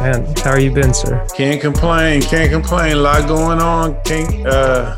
Man, how are you been, sir? Can't complain. Can't complain. A lot going on. Can't uh,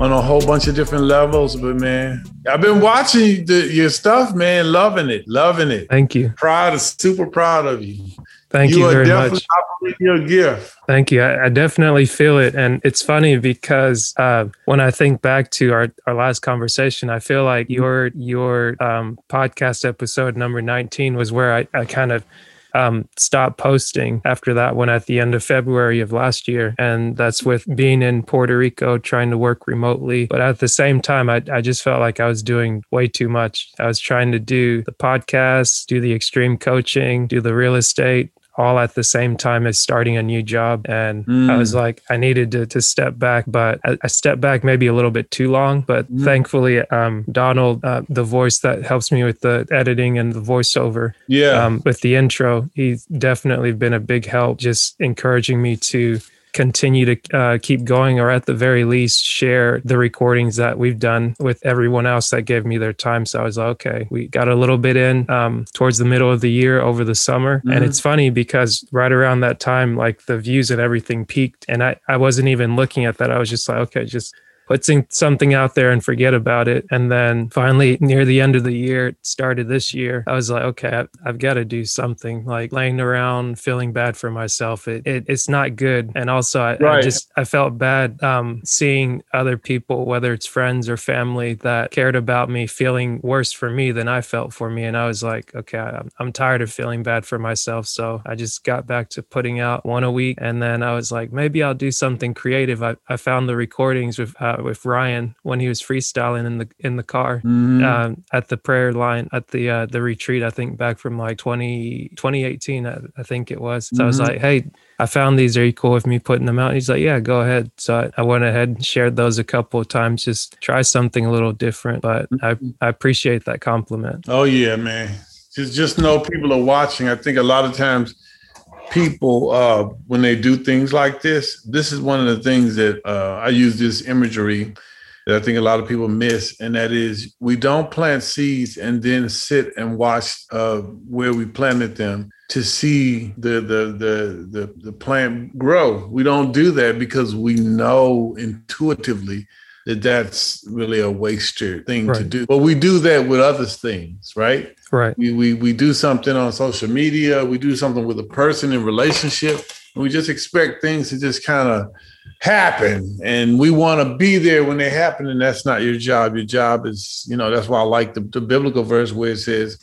on a whole bunch of different levels. But man, I've been watching the, your stuff, man. Loving it. Loving it. Thank you. Proud. Super proud of you. Thank you, are very definitely much. your gift. Thank you. I, I definitely feel it. And it's funny because uh, when I think back to our, our last conversation, I feel like your your um, podcast episode number 19 was where I, I kind of um, stopped posting after that one at the end of February of last year. And that's with being in Puerto Rico, trying to work remotely. But at the same time, I, I just felt like I was doing way too much. I was trying to do the podcast, do the extreme coaching, do the real estate, all at the same time as starting a new job. And I was like, I needed to, to step back, but I, I stepped back maybe a little bit too long. But thankfully, um, Donald, uh, the voice that helps me with the editing and the voiceover, Yeah. um, with the intro, he's definitely been a big help, just encouraging me to continue to uh, keep going or at the very least share the recordings that we've done with everyone else that gave me their time. So i was like okay we got a little bit in um, towards the middle of the year over the summer. And it's funny because right around that time like the views and everything peaked. And i, I wasn't even looking at that. I was just like okay just put some- something out there and forget about it. And then finally, near the end of the year, started this year, I was like, okay, I've, I've got to do something. Like laying around, feeling bad for myself, it, it it's not good. And also, I, I just I felt bad um, seeing other people, whether it's friends or family, that cared about me, feeling worse for me than I felt for me. And I was like, okay, I'm, I'm tired of feeling bad for myself. So I just got back to putting out one a week. And then I was like, maybe I'll do something creative. I, I found the recordings with uh, with Ryan when he was freestyling in the in the car Mm-hmm. um, at the prayer line at the uh, the retreat. I think back from like 20, 2018, I, I think it was. So I was Mhm. like, hey, I found these. Are you cool with me putting them out? And He's like, yeah, go ahead. So I, I went ahead and shared those a couple of times, just try something a little different. But I, I appreciate that compliment. Oh yeah, man. Just just know people are watching. I think a lot of times people uh when they do things like this, this is one of the things that uh I use this imagery that I think a lot of people miss, and that is we don't plant seeds and then sit and watch uh where we planted them to see the the the the, the plant grow. We don't do that because we know intuitively that that's really a wasted thing to do. But we do that with other things, right? Right. We, we we do something on social media, we do something with a person in relationship, and we just expect things to just kind of happen. And we want to be there when they happen, and that's not your job. Your job is, you know, that's why I like the, the biblical verse where it says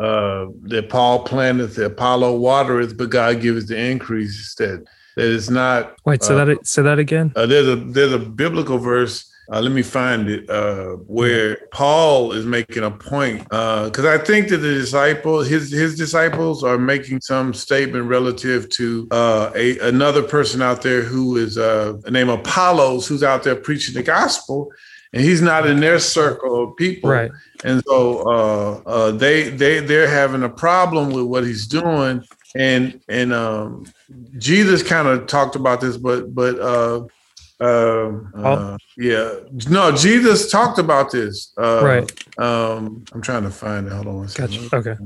uh that Paul planteth, the Apollos watereth, but God giveth the increase. That that is not Wait, say Uh, that say that again. uh, there's a there's a biblical verse. Uh, let me find it uh, where Paul is making a point because I think that the disciple his his disciples are making some statement relative to uh, a another person out there who is uh, named Apollos who's out there preaching the gospel and he's not in their circle of people Right. and so uh, uh, they they they're having a problem with what he's doing, and and um, Jesus kind of talked about this, but but uh, uh, yeah, no, Jesus talked about this. Uh, Right. Um, I'm trying to find it. Hold on one second. Gotcha. Okay.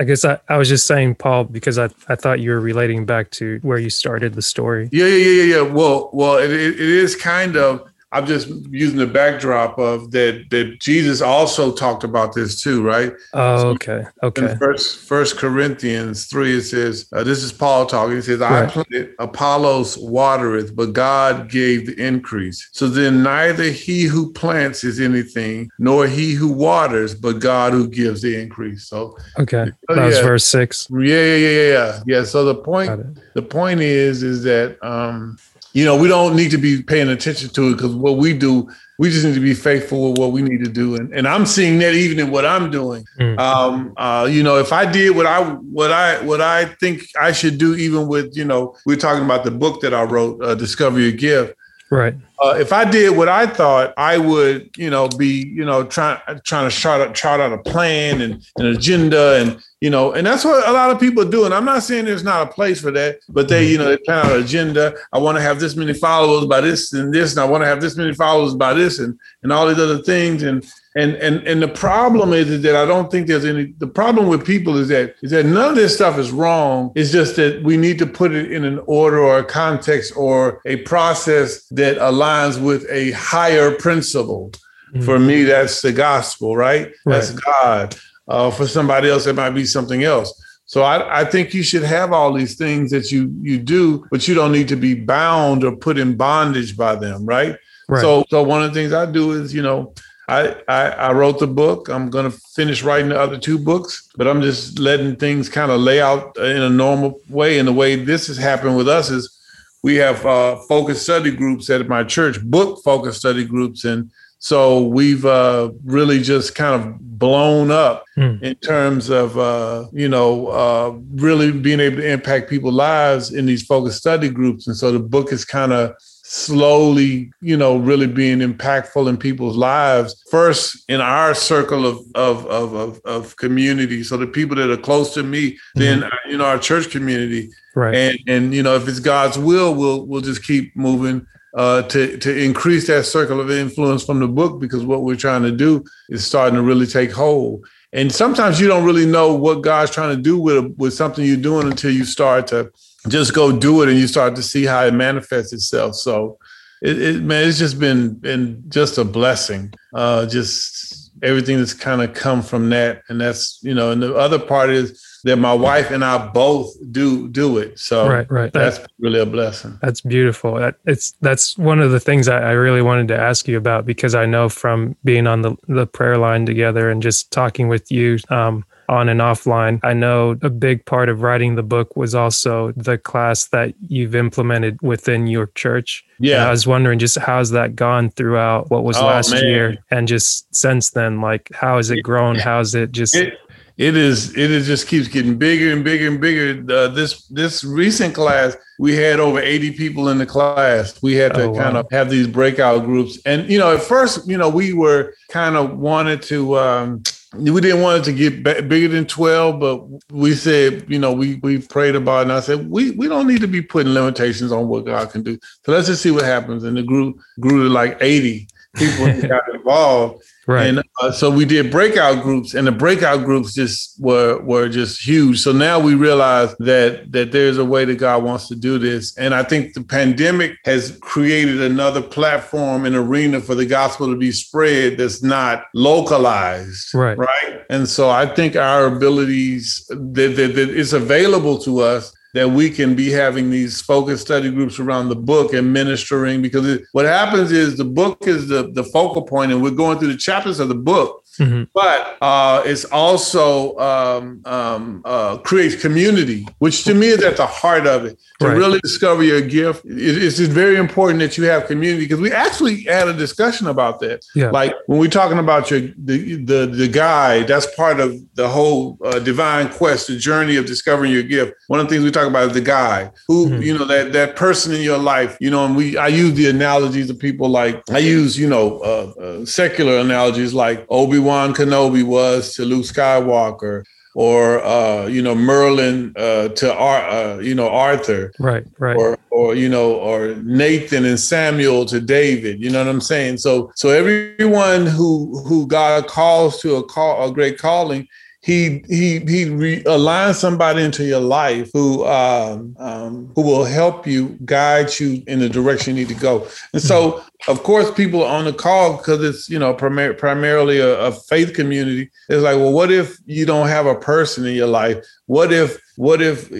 I guess I, I was just saying, Paul, because I, I thought you were relating back to where you started the story. Yeah, yeah, yeah, yeah, yeah. Well, well, it, it is kind of. I'm just using the backdrop of that. That Jesus also talked about this too, right? Oh, okay. Okay. In First First Corinthians three, it says, uh, "This is Paul talking." He says, "I planted, Apollos watereth, but God gave the increase. So then, neither he who plants is anything, nor he who waters, but God who gives the increase." So, Okay. Oh, That was yeah. verse six. yeah, yeah, yeah, yeah, yeah. yeah. So the point the point is is that um you know we don't need to be paying attention to it because what we do we just need to be faithful with what we need to do and, and i'm seeing that even in what i'm doing Mm. um uh you know if i did what i what i what i think i should do even with you know we're talking about the book that i wrote uh, discover your gift Right. Uh, if I did what I thought, I would, you know, be, you know, trying trying to chart out, chart out a plan and an agenda, and you know, and that's what a lot of people do. And I'm not saying there's not a place for that, but they, you know, they plan out an agenda. I want to have this many followers by this and this, and I want to have this many followers by this, and and all these other things, and and and and the problem is, is that I don't think there's any. The problem with people is that is that none of this stuff is wrong. It's just that we need to put it in an order or a context or a process that aligns with a higher principle. Mm-hmm. For me, that's the gospel, right? right. That's God. Uh, for somebody else, it might be something else. So I, I, think you should have all these things that you you do, but you don't need to be bound or put in bondage by them, right? right. So so one of the things I do is, you know, I, I, I wrote the book. I'm going to finish writing the other two books, but I'm just letting things kind of lay out in a normal way. And the way this has happened with us is we have uh, focus study groups at my church, book focus study groups, and so we've uh, really just kind of blown up mm. in terms of uh, you know uh, really being able to impact people's lives in these focus study groups. And so the book is kind of slowly, you know, really being impactful in people's lives. First, in our circle of of of of, of community, so the people that are close to me, mm-hmm. then you know our church community, right? And and you know, if it's God's will, we'll we'll just keep moving. Uh, to to increase that circle of influence from the book because what we're trying to do is starting to really take hold. And sometimes you don't really know what God's trying to do with with something you're doing until you start to just go do it and you start to see how it manifests itself. So it, it man, it's just been been just a blessing. Uh, just everything that's kind of come from that. And that's, you know, and the other part is that my wife and I both do do it. So right, right. that's that, really a blessing. That's beautiful. That it's that's one of the things I, I, really wanted to ask you about because I know from being on the the prayer line together and just talking with you, um, on and offline. I know a big part of writing the book was also the class that you've implemented within your church. Yeah. And I was wondering just how's that gone throughout what was oh, last man. year and just since then, like how has it grown? How's it just it, it is it is just keeps getting bigger and bigger and bigger. Uh, this this recent class, we had over 80 people in the class. We had to oh, kind wow. of have these breakout groups. And you know, at first, you know, we were kind of wanted to um we didn't want it to get bigger than 12 but we said you know we we prayed about it and i said we we don't need to be putting limitations on what god can do so let's just see what happens and the group grew to like 80 people got involved Right. And uh, so we did breakout groups, and the breakout groups just were were just huge. So now we realize that that there's a way that God wants to do this, and I think the pandemic has created another platform and arena for the gospel to be spread that's not localized. Right. Right. And so I think our abilities that, that, that is available to us that we can be having these focus study groups around the book and ministering because it, what happens is the book is the, the focal point and we're going through the chapters of the book Mm-hmm. But uh, it's also um, um, uh, creates community, which to me is at the heart of it. To right. really discover your gift, it's just very important that you have community because we actually had a discussion about that. Yeah. Like when we're talking about your the the, the guide, that's part of the whole uh, divine quest, the journey of discovering your gift. One of the things we talk about is the guide, who mm-hmm. you know that that person in your life. You know, and we I use the analogies of people like I use you know uh, uh, secular analogies like Obi Wan Kenobi was to Luke Skywalker, or uh, you know Merlin uh, to Ar- uh, you know Arthur, right, right, or or you know or Nathan and Samuel to David. You know what I'm saying? So so everyone who who God calls to a call a great calling he he he re- aligns somebody into your life who um, um, who will help you guide you in the direction you need to go. And so, of course, people are on the call because it's you know primar- primarily a, a, faith community. It's like, well, what if you don't have a person in your life? What if what if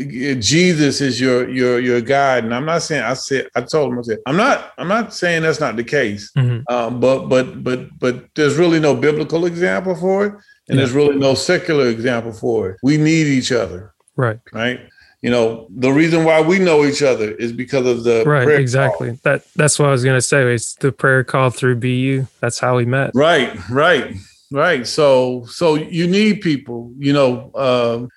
Jesus is your your your guide? And I'm not saying I said I told him I said I'm not I'm not saying that's not the case. Mm-hmm. Um, but but but but there's really no biblical example for it. And yeah. there's really no secular example for it. We need each other. Right. Right. You know, the reason why we know each other is because of the right. Exactly. Call. That that's what I was gonna say. It's the prayer call through BU. That's how we met. Right. Right. Right. So so you need people. You know. Um,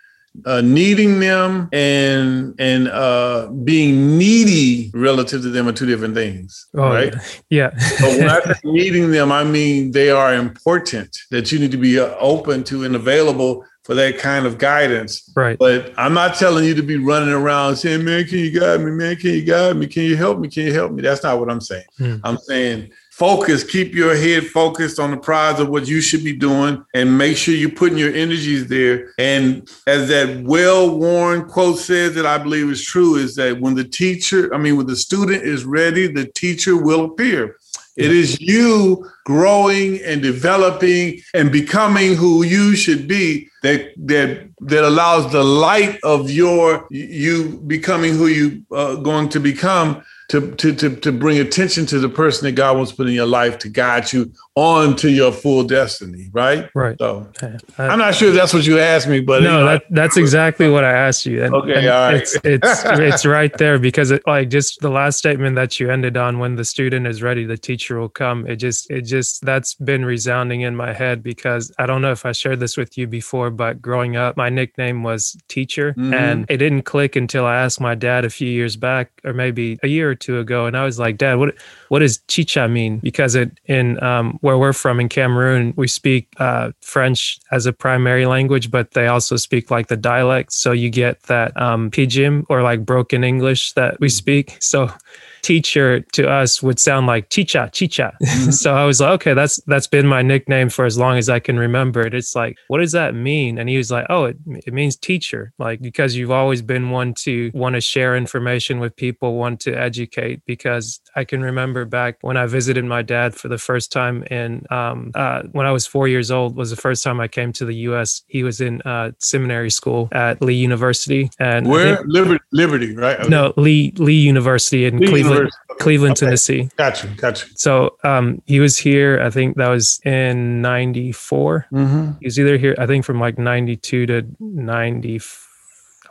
uh, needing them and and uh, being needy relative to them are two different things, Oh, right? yeah. But when I say needing them, I mean they are important. That you need to be uh, open to and available for that kind of guidance. right. But I'm not telling you to be running around saying, "Man, can you guide me? Man, can you guide me? Can you help me? Can you help me?" That's not what I'm saying. Hmm. I'm saying focus, keep your head focused on the prize of what you should be doing, and make sure you're putting your energies there. And as that well-worn quote says, that I believe is true, is that when the teacher, I mean, when the student is ready, the teacher will appear. It is you growing and developing and becoming who you should be that that that allows the light of your you becoming who you uh, going to become to, to to to bring attention to the person that God wants to put in your life to guide you on to your full destiny, right? Right. So Uh, I'm not sure if that's what you asked me, but you no, know, that, that's exactly what I asked you. And, Okay, and all right. It's it's it's right there because it like just the last statement that you ended on when the student is ready, the teacher will come. It just it just that's been resounding in my head because I don't know if I shared this with you before, but growing up, my nickname was teacher, Mhm. and it didn't click until I asked my dad a few years back, or maybe a year or two ago, and I was like, Dad, what what does chicha mean? Because it in um, where we're from in Cameroon, we speak uh, French as a primary language, but they also speak like the dialect. So you get that um, pidgin or like broken English that we speak. So teacher to us would sound like chicha chicha. So i was like okay that's that's been my nickname for as long as i can remember it. It's like what does that mean? And he was like oh it, it means teacher. Like because you've always been one to want to share information with people want to educate because i can remember back when i visited my dad for the first time in um, uh, when i was four years old was the first time i came to the us he was in uh, seminary school at lee university. And where? think- Liberty, Liberty, right? no lee lee university in Lee cleveland University. Cleveland Okay. tennessee Gotcha, gotcha. so um, he was here. I think that was in '94. Mm-hmm. He was either here. I think from like '92 to '90.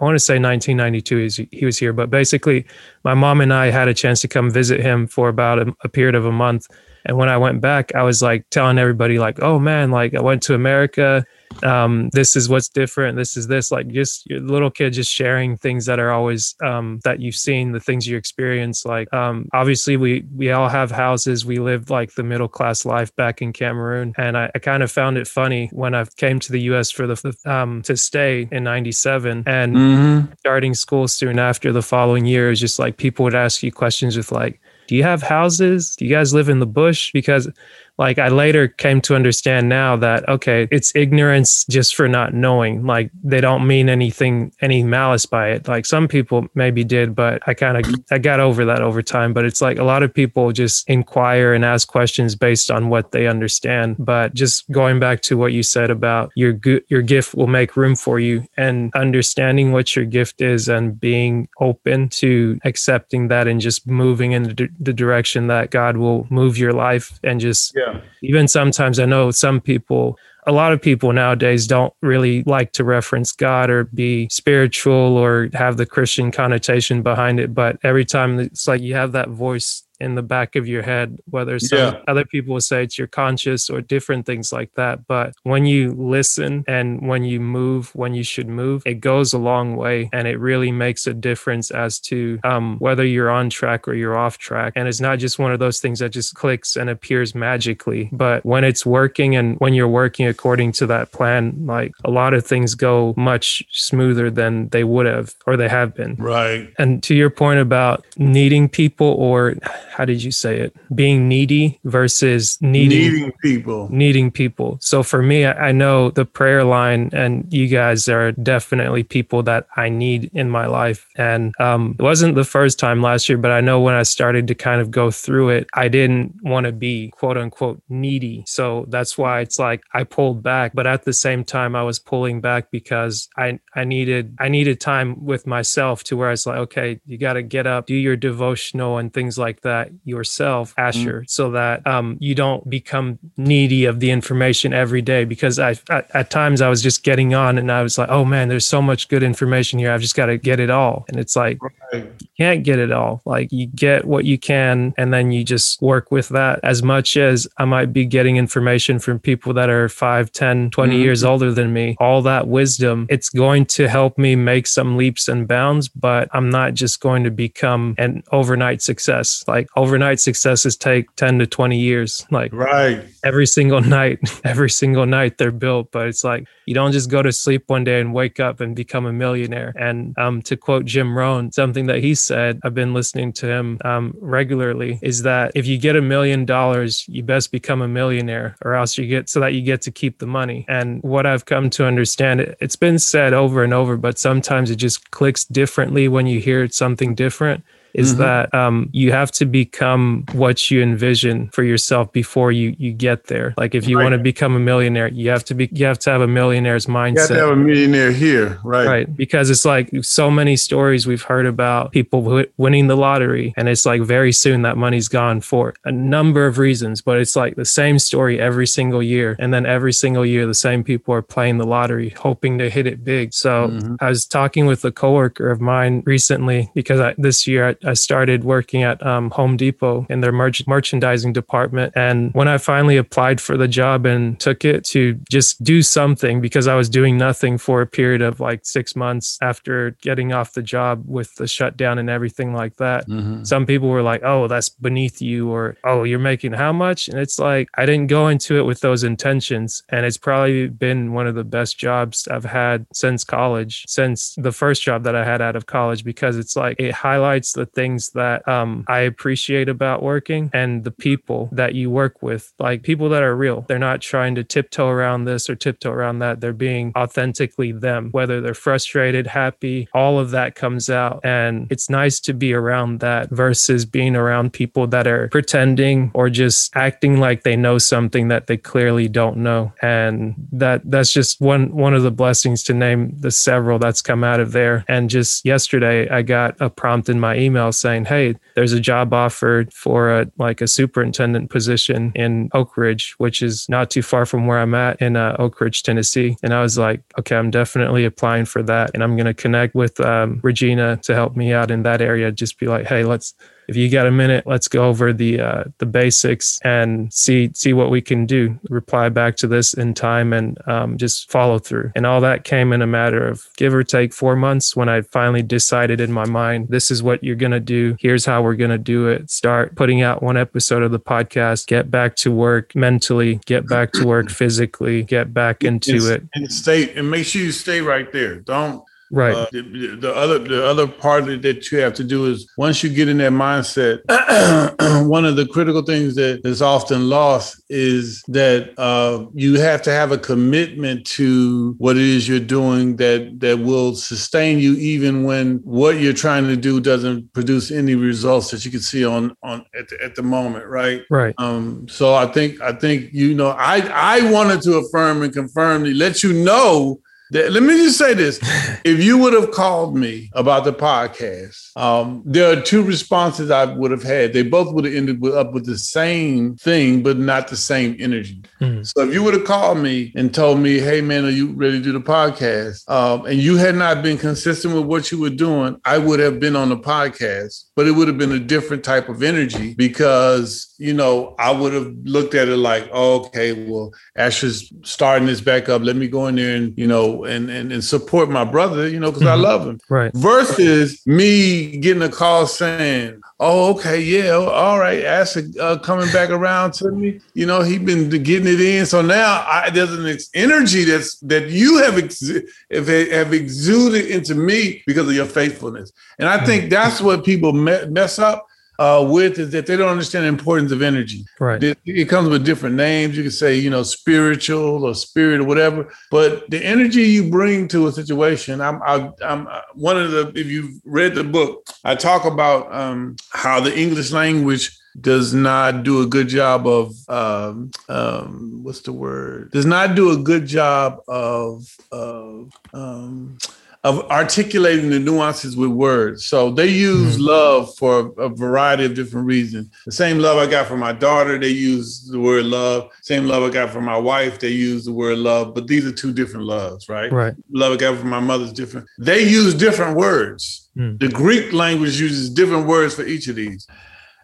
I want to say 1992 he was here, but basically, my mom and I had a chance to come visit him for about a, a period of a month. And when I went back, I was like telling everybody, like, "Oh man, like I went to America. Um, this is what's different. This is this. Like, just your little kid just sharing things that are always um, that you've seen, the things you experience. Like, um, obviously, we we all have houses. We lived like the middle class life back in Cameroon, and I, I kind of found it funny when I came to the U.S. for the um, to stay in '97 and Mm-hmm. starting school soon after the following year is just like people would ask you questions with like do you have houses? Do you guys live in the bush? Because like i later came to understand now that okay it's ignorance just for not knowing. Like they don't mean anything any malice by it. Like some people maybe did but i kind of i got over that over time. But it's like a lot of people just inquire and ask questions based on what they understand. But just going back to what you said about your your gift will make room for you and understanding what your gift is and being open to accepting that and just moving in the, the direction that God will move your life and just Yeah. Even sometimes I know some people a lot of people nowadays don't really like to reference God or be spiritual or have the Christian connotation behind it. But every time it's like you have that voice in the back of your head, whether some Yeah. other people will say it's your conscious or different things like that. But when you listen and when you move when you should move, it goes a long way and it really makes a difference as to um, whether you're on track or you're off track. And it's not just one of those things that just clicks and appears magically, but when it's working and when you're working according to that plan, like a lot of things go much smoother than they would have or they have been. Right. And to your point about needing people, or how did you say it? Being needy versus needing Needing people. needing people. So for me, I know the prayer line, and you guys are definitely people that I need in my life. And um, it wasn't the first time last year, but I know when I started to kind of go through it, I didn't want to be quote unquote needy. So that's why it's like I pulled back. But at the same time, I was pulling back because I I needed I needed time with myself to where I was like, okay, you got to get up, do your devotional and things like that that yourself, Asher, mm. so that um, you don't become needy of the information every day. Because I, at, at times I was just getting on and I was like, oh man, there's so much good information here. I've just got to get it all. And it's like, right. you can't get it all. Like you get what you can and then you just work with that as much as I might be getting information from people that are 5, 10, 20 mm-hmm. years older than me. All that wisdom, it's going to help me make some leaps and bounds, but I'm not just going to become an overnight success. Like overnight successes take 10 to 20 years. Like right. every single night, every single night they're built, but it's like you don't just go to sleep one day and wake up and become a millionaire. And um, to quote Jim Rohn, something that he said, I've been listening to him um, regularly, is that if you get a million dollars, you best become a millionaire or else you get so that you get to keep the money. And what I've come to understand, it, it's been said over and over, but sometimes it just clicks differently when you hear something different is mm-hmm. that um, you have to become what you envision for yourself before you you get there. Like if you right. want to become a millionaire, you have to be you have to have a millionaire's mindset. You have to have a millionaire here, right? Right, because it's like so many stories we've heard about people w- winning the lottery, and it's like very soon that money's gone for a number of reasons. But it's like the same story every single year, and then every single year the same people are playing the lottery, hoping to hit it big. So mm-hmm. I was talking with a coworker of mine recently because I, this year I, I started working at um, Home Depot in their merch- merchandising department. And when I finally applied for the job and took it to just do something because I was doing nothing for a period of like six months after getting off the job with the shutdown and everything like that. Mm-hmm. Some people were like, oh, that's beneath you, or oh, you're making how much? And it's like, I didn't go into it with those intentions. And it's probably been one of the best jobs I've had since college, since the first job that I had out of college, because it's like it highlights the things that um, I appreciate about working and the people that you work with, like people that are real. They're not trying to tiptoe around this or tiptoe around that. They're being authentically them, whether they're frustrated, happy, all of that comes out. And it's nice to be around that versus being around people that are pretending or just acting like they know something that they clearly don't know. And that that's just one one of the blessings to name the several that's come out of there. And just yesterday I got a prompt in my email saying, "Hey, there's a job offered for a like a superintendent position in Oak Ridge, which is not too far from where I'm at in uh, Oak Ridge, Tennessee." And I was like, "Okay, I'm definitely applying for that, and I'm going to connect with um, Regina to help me out in that area. Just be like, hey, let's if you got a minute, let's go over the uh, the basics and see see what we can do. Reply back to this in time and um, just follow through. And all that came in a matter of give or take four months when I finally decided in my mind, this is what you're gonna do. Here's how we're gonna do it. Start putting out one episode of the podcast. Get back to work mentally. Get back to work physically. Get back into and, it. And stay and make sure you stay right there. Don't Right. Uh, the, the, other the other part that you have to do is once you get in that mindset, one of the critical things that is often lost is that uh, you have to have a commitment to what it is you're doing that that will sustain you even when what you're trying to do doesn't produce any results that you can see on on at the, at the moment, right? Right. Um, so I think I think you know I I wanted to affirm and confirm let you know let me just say this. if you would have called me about the podcast, um, there are two responses I would have had. They both would have ended with, up with the same thing, but not the same energy. Mm. So if you would have called me and told me, hey, man, are you ready to do the podcast? Um, and you had not been consistent with what you were doing, I would have been on the podcast, but it would have been a different type of energy because, you know, I would have looked at it like, oh, okay, well, Asher's starting this back up. Let me go in there and, you know, and and, and support my brother, you know, because mm-hmm. I love him. Right. Versus me getting a call saying, "Oh, okay, yeah, all right, Asher uh, coming back around to me." You know, he's been getting it in, so now I, there's an ex- energy that's that you have ex- have, have exuded into me because of your faithfulness, and I think mm-hmm. that's what people me- mess up uh, with is that they don't understand the importance of energy. Right. It, it, comes with different names. You can say, you know, spiritual or spirit or whatever. But the energy you bring to a situation, I'm, I, I'm uh, one of the. If you've read the book, I talk about um, how the English language does not do a good job of um, um, what's the word? Does not do a good job of of um, of articulating the nuances with words. So they use mm-hmm. love for a variety of different reasons. The same love I got for my daughter, they use the word love. Same love I got for my wife, they use the word love. But these are two different loves, right? Right. Love I got from my mother's different. They use different words. Mm. The Greek language uses different words for each of these.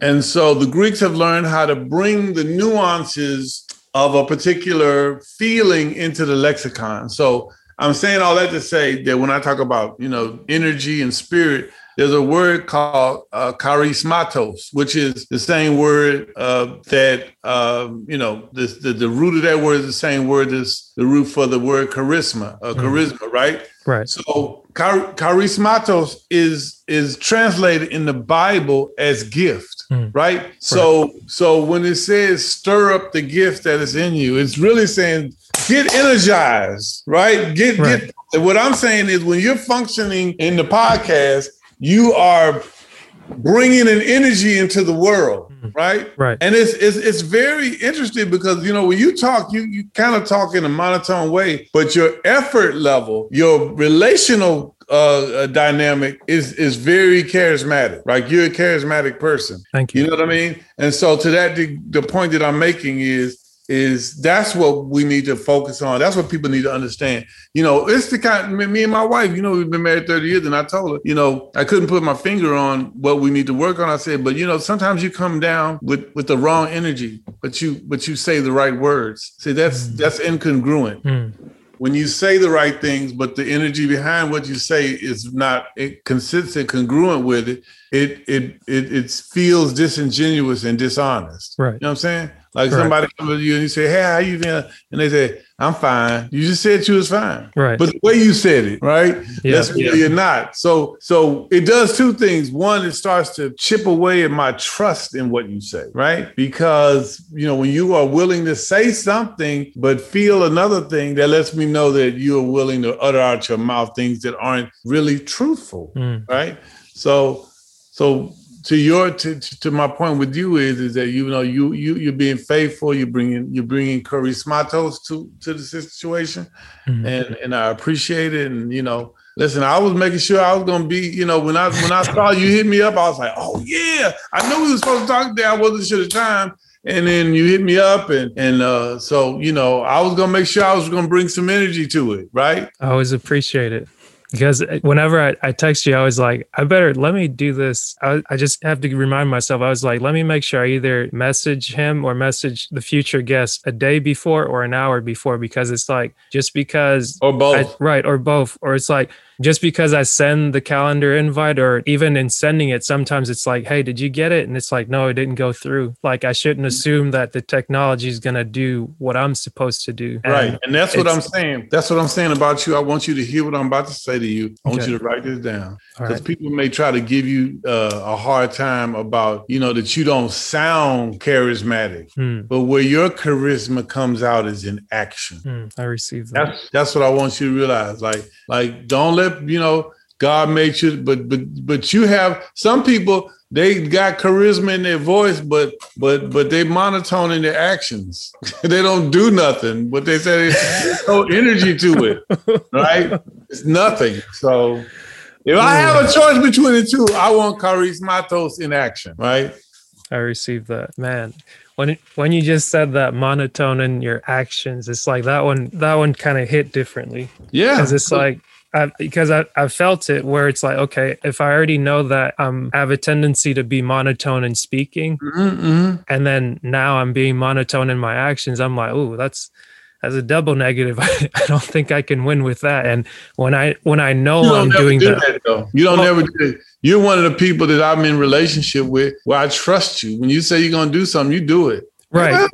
And so the Greeks have learned how to bring the nuances of a particular feeling into the lexicon. So I'm saying all that to say that when I talk about, you know, energy and spirit, there's a word called uh, charismatos, which is the same word uh, that, um, you know, the, the, the, root of that word is the same word as the root for the word charisma, uh, charisma, mm. right? Right. So char- charismatos is is translated in the Bible as gift, mm. right? So right. so when it says stir up the gift that is in you, it's really saying get energized, right? Get right. get. What I'm saying is when you're functioning in the podcast, you are bringing an energy into the world mm. right right and it's, it's it's very interesting because you know when you talk you you kind of talk in a monotone way but your effort level your relational uh, dynamic is is very charismatic. Like you're a charismatic person. Thank you. You know what I mean? And so to that, the, the point that I'm making is is that's what we need to focus on. That's what people need to understand. You know, it's the kind me and my wife, you know, we've been married 30 years, and I told her, you know, I couldn't put my finger on what we need to work on. I said, but you know, sometimes you come down with with the wrong energy, but you but you say the right words. See, that's mm. that's incongruent. Mm. When you say the right things, but the energy behind what you say is not consistent, congruent with it, it it it, it feels disingenuous and dishonest. Right. You know what I'm saying? Like Correct. somebody comes to you and you say, "Hey, how you feeling?" And they say, "I'm fine." You just said you was fine, right? But the way you said it, right? Yeah, That's yeah. you're not. So, so it does two things. One, it starts to chip away at my trust in what you say, right? Because you know when you are willing to say something but feel another thing, that lets me know that you are willing to utter out your mouth things that aren't really truthful, mm. right? So, so to your to, to my point with you is is that you know you you you're being faithful you're bringing you're bringing charismatos to to the situation. Mm-hmm. and and I appreciate it. And you know listen I was making sure I was gonna be you know when I when I saw you hit me up I was like oh yeah I knew we were supposed to talk today. I wasn't sure the time. And then you hit me up and and uh, so you know I was gonna make sure I was gonna bring some energy to it right? I always appreciate it because whenever I, I text you, I was like, I better let me do this. I, I just have to remind myself. I was like, let me make sure I either message him or message the future guest a day before or an hour before because it's like just because or both, I, right, or both, or it's like just because I send the calendar invite or even in sending it, sometimes it's like, hey, did you get it? And it's like, no, it didn't go through. Like I shouldn't mm. assume that the technology is going to do what I'm supposed to do. And right. And that's what I'm saying. That's what I'm saying about you. I want you to hear what I'm about to say to you. I want okay. you to write this down because right. people may try to give you uh, a hard time about, you know, that you don't sound charismatic, hmm. but where your charisma comes out is in action. Hmm. I receive that. That's, that's what I want you to realize. Like, like don't let you know, God made you, but but but you have some people they got charisma in their voice, but but but they monotone in their actions. they don't do nothing, but they say there's no energy to it, right? It's nothing. So if I have a choice between the two, I want charismatos in action, right? I received that, man. When when you just said that monotone in your actions, it's like that one. That one kind of hit differently. Yeah, because it's like I, because I, I felt it where it's like, okay, if I already know that I'm, I have a tendency to be monotone in speaking, mm-hmm. and then now I'm being monotone in my actions, I'm like, oh, that's as a double negative. I, don't think I can win with that. And when I when I know I'm doing do that, that you don't well, never do it. You're one of the people that I'm in relationship with where I trust you. When you say you're gonna do something, you do it. Right.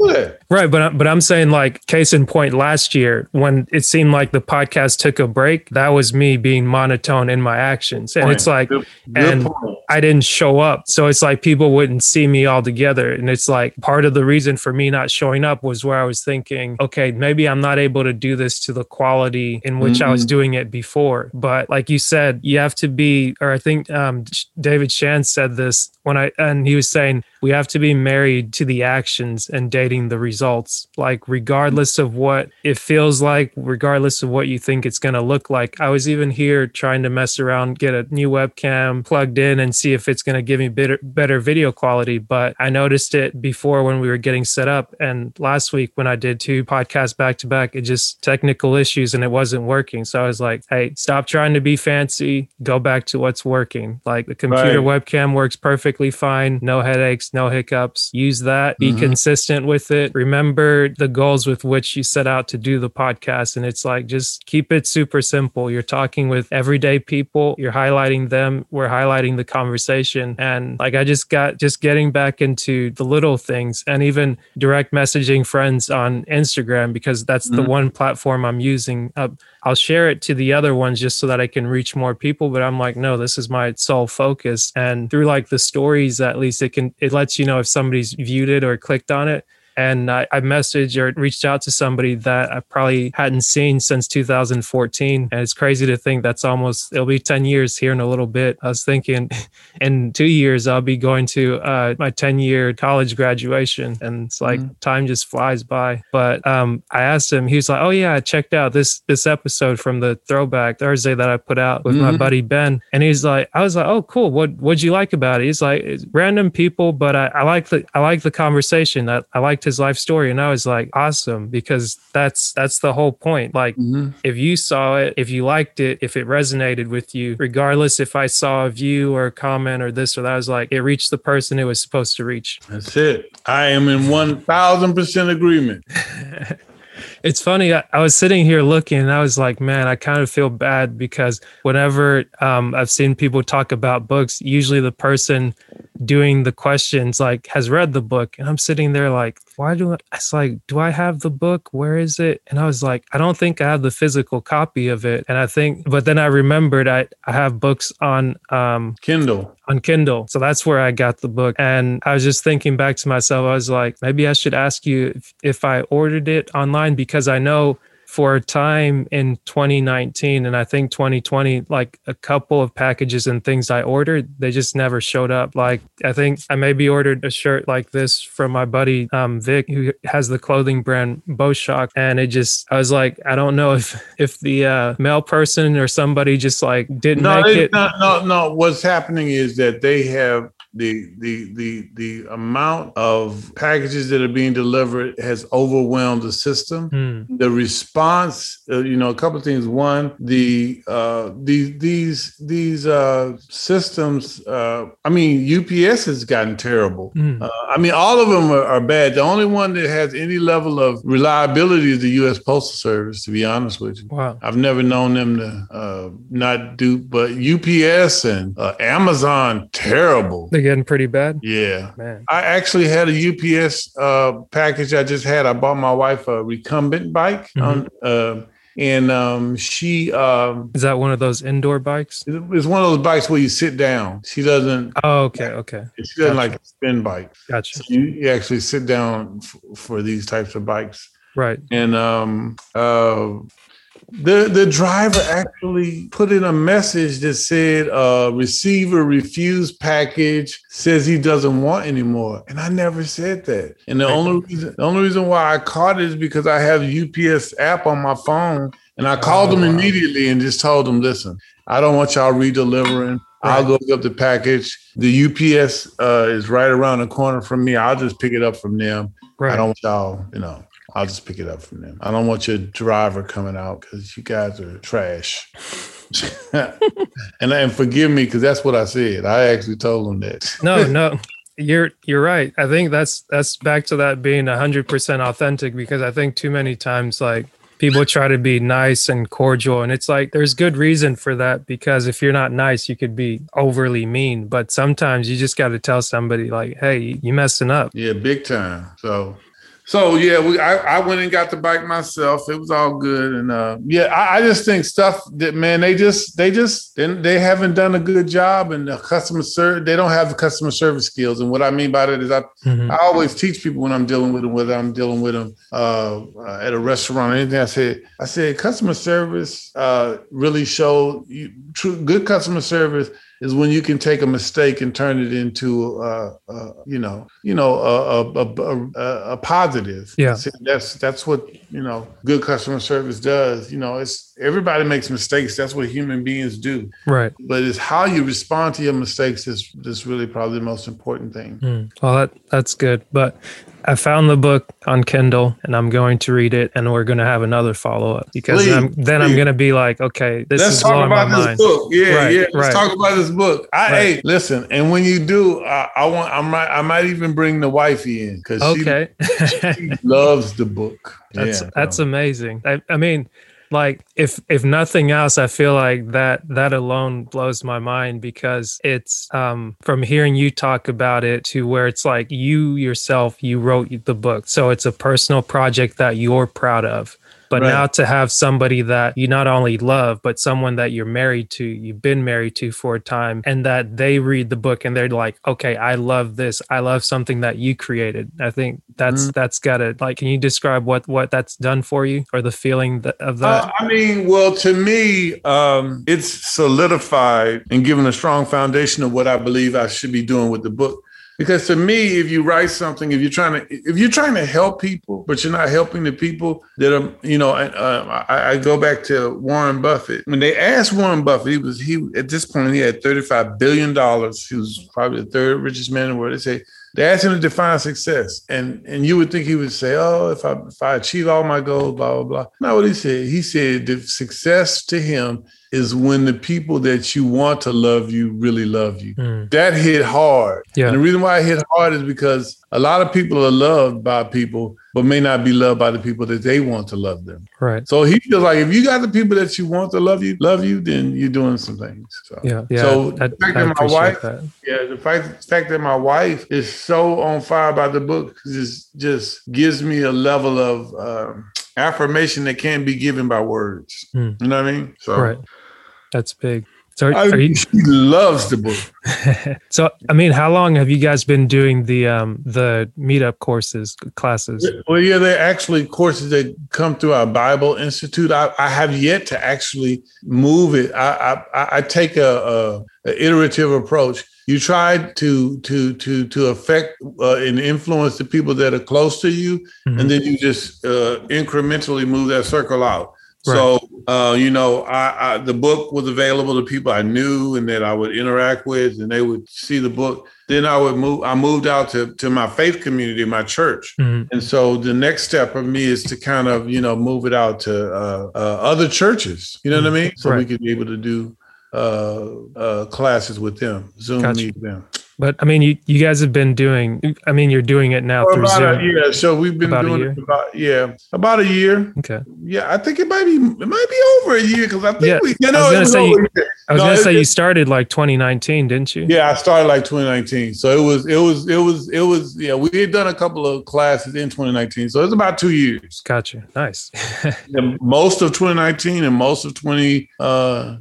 Right. But, but I'm saying, like, case in point, last year, when it seemed like the podcast took a break, that was me being monotone in my actions. And point. it's like, good, good and point. I didn't show up. So it's like people wouldn't see me all together. And it's like part of the reason for me not showing up was where I was thinking, okay, maybe I'm not able to do this to the quality in which mm-hmm. I was doing it before. But like you said, you have to be, or I think um, David Shan said this when I, and he was saying, we have to be married to the actions and dating the results. Like, regardless of what it feels like, regardless of what you think it's going to look like. I was even here trying to mess around, get a new webcam plugged in and see if it's going to give me better, better video quality. But I noticed it before when we were getting set up. And last week when I did two podcasts back to back, it just technical issues and it wasn't working. So I was like, hey, stop trying to be fancy. Go back to what's working. Like the computer right. webcam works perfectly fine. No headaches, no hiccups. Use that. Be mm-hmm. consistent with it. Remember the goals with which you set out to do the podcast. And it's like, just keep it super simple. You're talking with everyday people. You're highlighting them. We're highlighting the conversation. And like, I just got just getting back into the little things and even direct messaging friends on Instagram because that's mm-hmm. the one platform I'm using. Uh, I'll share it to the other ones just so that I can reach more people. But I'm like, no, this is my sole focus. And through like the stories, at least it can, it lets you know if somebody's viewed it or clicked on it and I, I messaged or reached out to somebody that I probably hadn't seen since 2014. And it's crazy to think that's almost, it'll be 10 years here in a little bit. I was thinking in two years, I'll be going to uh, my 10 year college graduation. And it's like mm-hmm. time just flies by. But um, I asked him, he was like, oh, yeah, I checked out this, this episode from the throwback Thursday that I put out with mm-hmm. my buddy Ben. And he's like, I was like, oh, cool. What, what'd you like about it? He's like, random people, but I, I like the, I like the conversation that I liked his life story and i was like awesome because that's that's the whole point. Like mm-hmm. if you saw it if you liked it if it resonated with you regardless if i saw a view or a comment or this or that I was like it reached the person it was supposed to reach. That's it. I am in 1000% agreement it's funny. I, I, was sitting here looking and I was like, man, I kind of feel bad because whenever um, I've seen people talk about books, usually the person doing the questions like has read the book. And I'm sitting there like, why do I, it's like, do I have the book? Where is it? And I was like, I don't think I have the physical copy of it. And I think, but then I remembered I, I have books on um, Kindle. On Kindle. So that's where I got the book. And I was just thinking back to myself, I was like, maybe I should ask you if, if I ordered it online because I know for a time in 2019 and I think 2020, like a couple of packages and things I ordered, they just never showed up. Like I think I maybe ordered a shirt like this from my buddy um, Vic, who has the clothing brand Bowshock, and it just I was like, I don't know if if the uh, mail person or somebody just like didn't no, make it. Not, no, no. What's happening is that they have the the the the amount of packages that are being delivered has overwhelmed the system. Mm. The response, uh, you know, a couple of things. One, the uh, these these these uh, systems. Uh, I mean, UPS has gotten terrible. Mm. Uh, I mean, all of them are, are, bad. The only one that has any level of reliability is the U.S. Postal Service. To be honest with you, wow, I've never known them to uh, not do. But UPS and Amazon, terrible. They getting pretty bad? Yeah. Man. I actually had a UPS uh, package I just had. I bought my wife a recumbent bike mm-hmm. on uh, and um, she um, is that one of those indoor bikes? It's one of those bikes where you sit down. She doesn't. Oh, okay, okay. She doesn't gotcha. like a spin bike. Gotcha. So you, you, actually sit down f- for these types of bikes, right? And um, uh, the the driver actually put in a message that said uh, receiver refused package says he doesn't want anymore and i never said that and the only reason the only reason why i caught it is because i have ups app on my phone and i called oh, them immediately and just told them listen i don't want y'all redelivering Right. I'll go pick up the package. The UPS uh, is right around the corner from me. I'll just pick it up from them. Right. I don't want y'all, you know. I'll just pick it up from them. I don't want your driver coming out because you guys are trash. and and forgive me because that's what I said. I actually told them that. no, no, you're you're right. I think that's that's back to that being hundred percent authentic because I think too many times like people try to be nice and cordial and it's like there's good reason for that because if you're not nice you could be overly mean but sometimes you just got to tell somebody like hey you messing up yeah big time so so yeah, we I, I went and got the bike myself. It was all good, and uh, yeah, I, I, just think stuff that man they just they just they, they haven't done a good job, and the customer service they don't have the customer service skills. And what I mean by that is I mm-hmm. I always teach people when I'm dealing with them, whether I'm dealing with them uh, uh, at a restaurant or anything. I said I said customer service uh, really showed you true good customer service is when you can take a mistake and turn it into, uh, uh, you know, you know, a, a, a, a, a positive. Yeah. See, that's that's what you know. Good customer service does. You know, it's everybody makes mistakes. That's what human beings do. Right. But it's how you respond to your mistakes is is really probably the most important thing. Mm. Well, that that's good. But I found the book on Kindle and I'm going to read it and we're going to have another follow up because Please, then I'm, then I'm going to be like, okay, this Let's is talk about this mind. book. Yeah, Right, yeah. Let's right. talk about this book. I Right. hey, listen, and when you do, I, I want I might I might even bring the wifey in because Okay. she, she loves the book. that's Yeah, that's amazing. I, I mean, like if if nothing else, I feel like that that alone blows my mind because it's um from hearing you talk about it to where it's like you yourself you wrote the book, so it's a personal project that you're proud of. But Right. now to have somebody that you not only love, but someone that you're married to, you've been married to for a time, and that they read the book and they're like, okay, I love this. I love something that you created. I think that's Mhm. that's gotta like. Can you describe what what that's done for you or the feeling that, of that? Uh, I mean, well, to me, um, it's solidified and given a strong foundation of what I believe I should be doing with the book. Because to me, if you write something, if you're trying to, if you're trying to help people, but you're not helping the people that are, you know, uh, I, I go back to Warren Buffett. When they asked Warren Buffett, he was he at this point he had 35 billion dollars. He was probably the third richest man in the world. They say they asked him to define success, and and you would think he would say, "Oh, if I if I achieve all my goals, blah blah blah." Not what he said. He said the success to him is when the people that you want to love you really love you. Mm, That hit hard. Yeah. And the reason why it hit hard is because a lot of people are loved by people, but may not be loved by the people that they want to love them. right. So he feels like if you got the people that you want to love you, love you, then you're doing some things. So. Yeah. Yeah. So I, the fact I that my wife, that. yeah, the fact, the fact that my wife is so on fire about the book just just gives me a level of um, affirmation that can't be given by words. Hmm. You know what I mean? So Right. That's big. So are, I, are you, she loves the book. so I mean, how long have you guys been doing the um the meetup courses classes? Well, yeah, they're actually courses that come through our Bible Institute. I, I have yet to actually move it. I I, I take a, a, a iterative approach. You try to to to to affect uh, and influence the people that are close to you, Mhm. and then you just uh, incrementally move that circle out. So, uh, you know, I, I, the book was available to people I knew and that I would interact with, and they would see the book. Then I would move. I moved out to to my faith community, my church, Mhm. and so the next step for me is to kind of, you know, move it out to uh, uh, other churches. You know what I mean? So we Right. could be able to do uh, uh, classes with them, Zoom Gotcha. meet them. But I mean, you you guys have been doing. I mean, you're doing it now For through about Zoom. a year. So we've been About doing it about yeah, about a year. Okay. Yeah, I think it might be it might be over a year because I think Yeah, we you I was gonna was say you- I was No, gonna say you started like 2019, didn't you? Yeah, I started like 2019. So it was it was it was it was yeah, we had done a couple of classes in 2019. So it's about two years. Gotcha. Nice. Most of 2019 and most of 2020. uh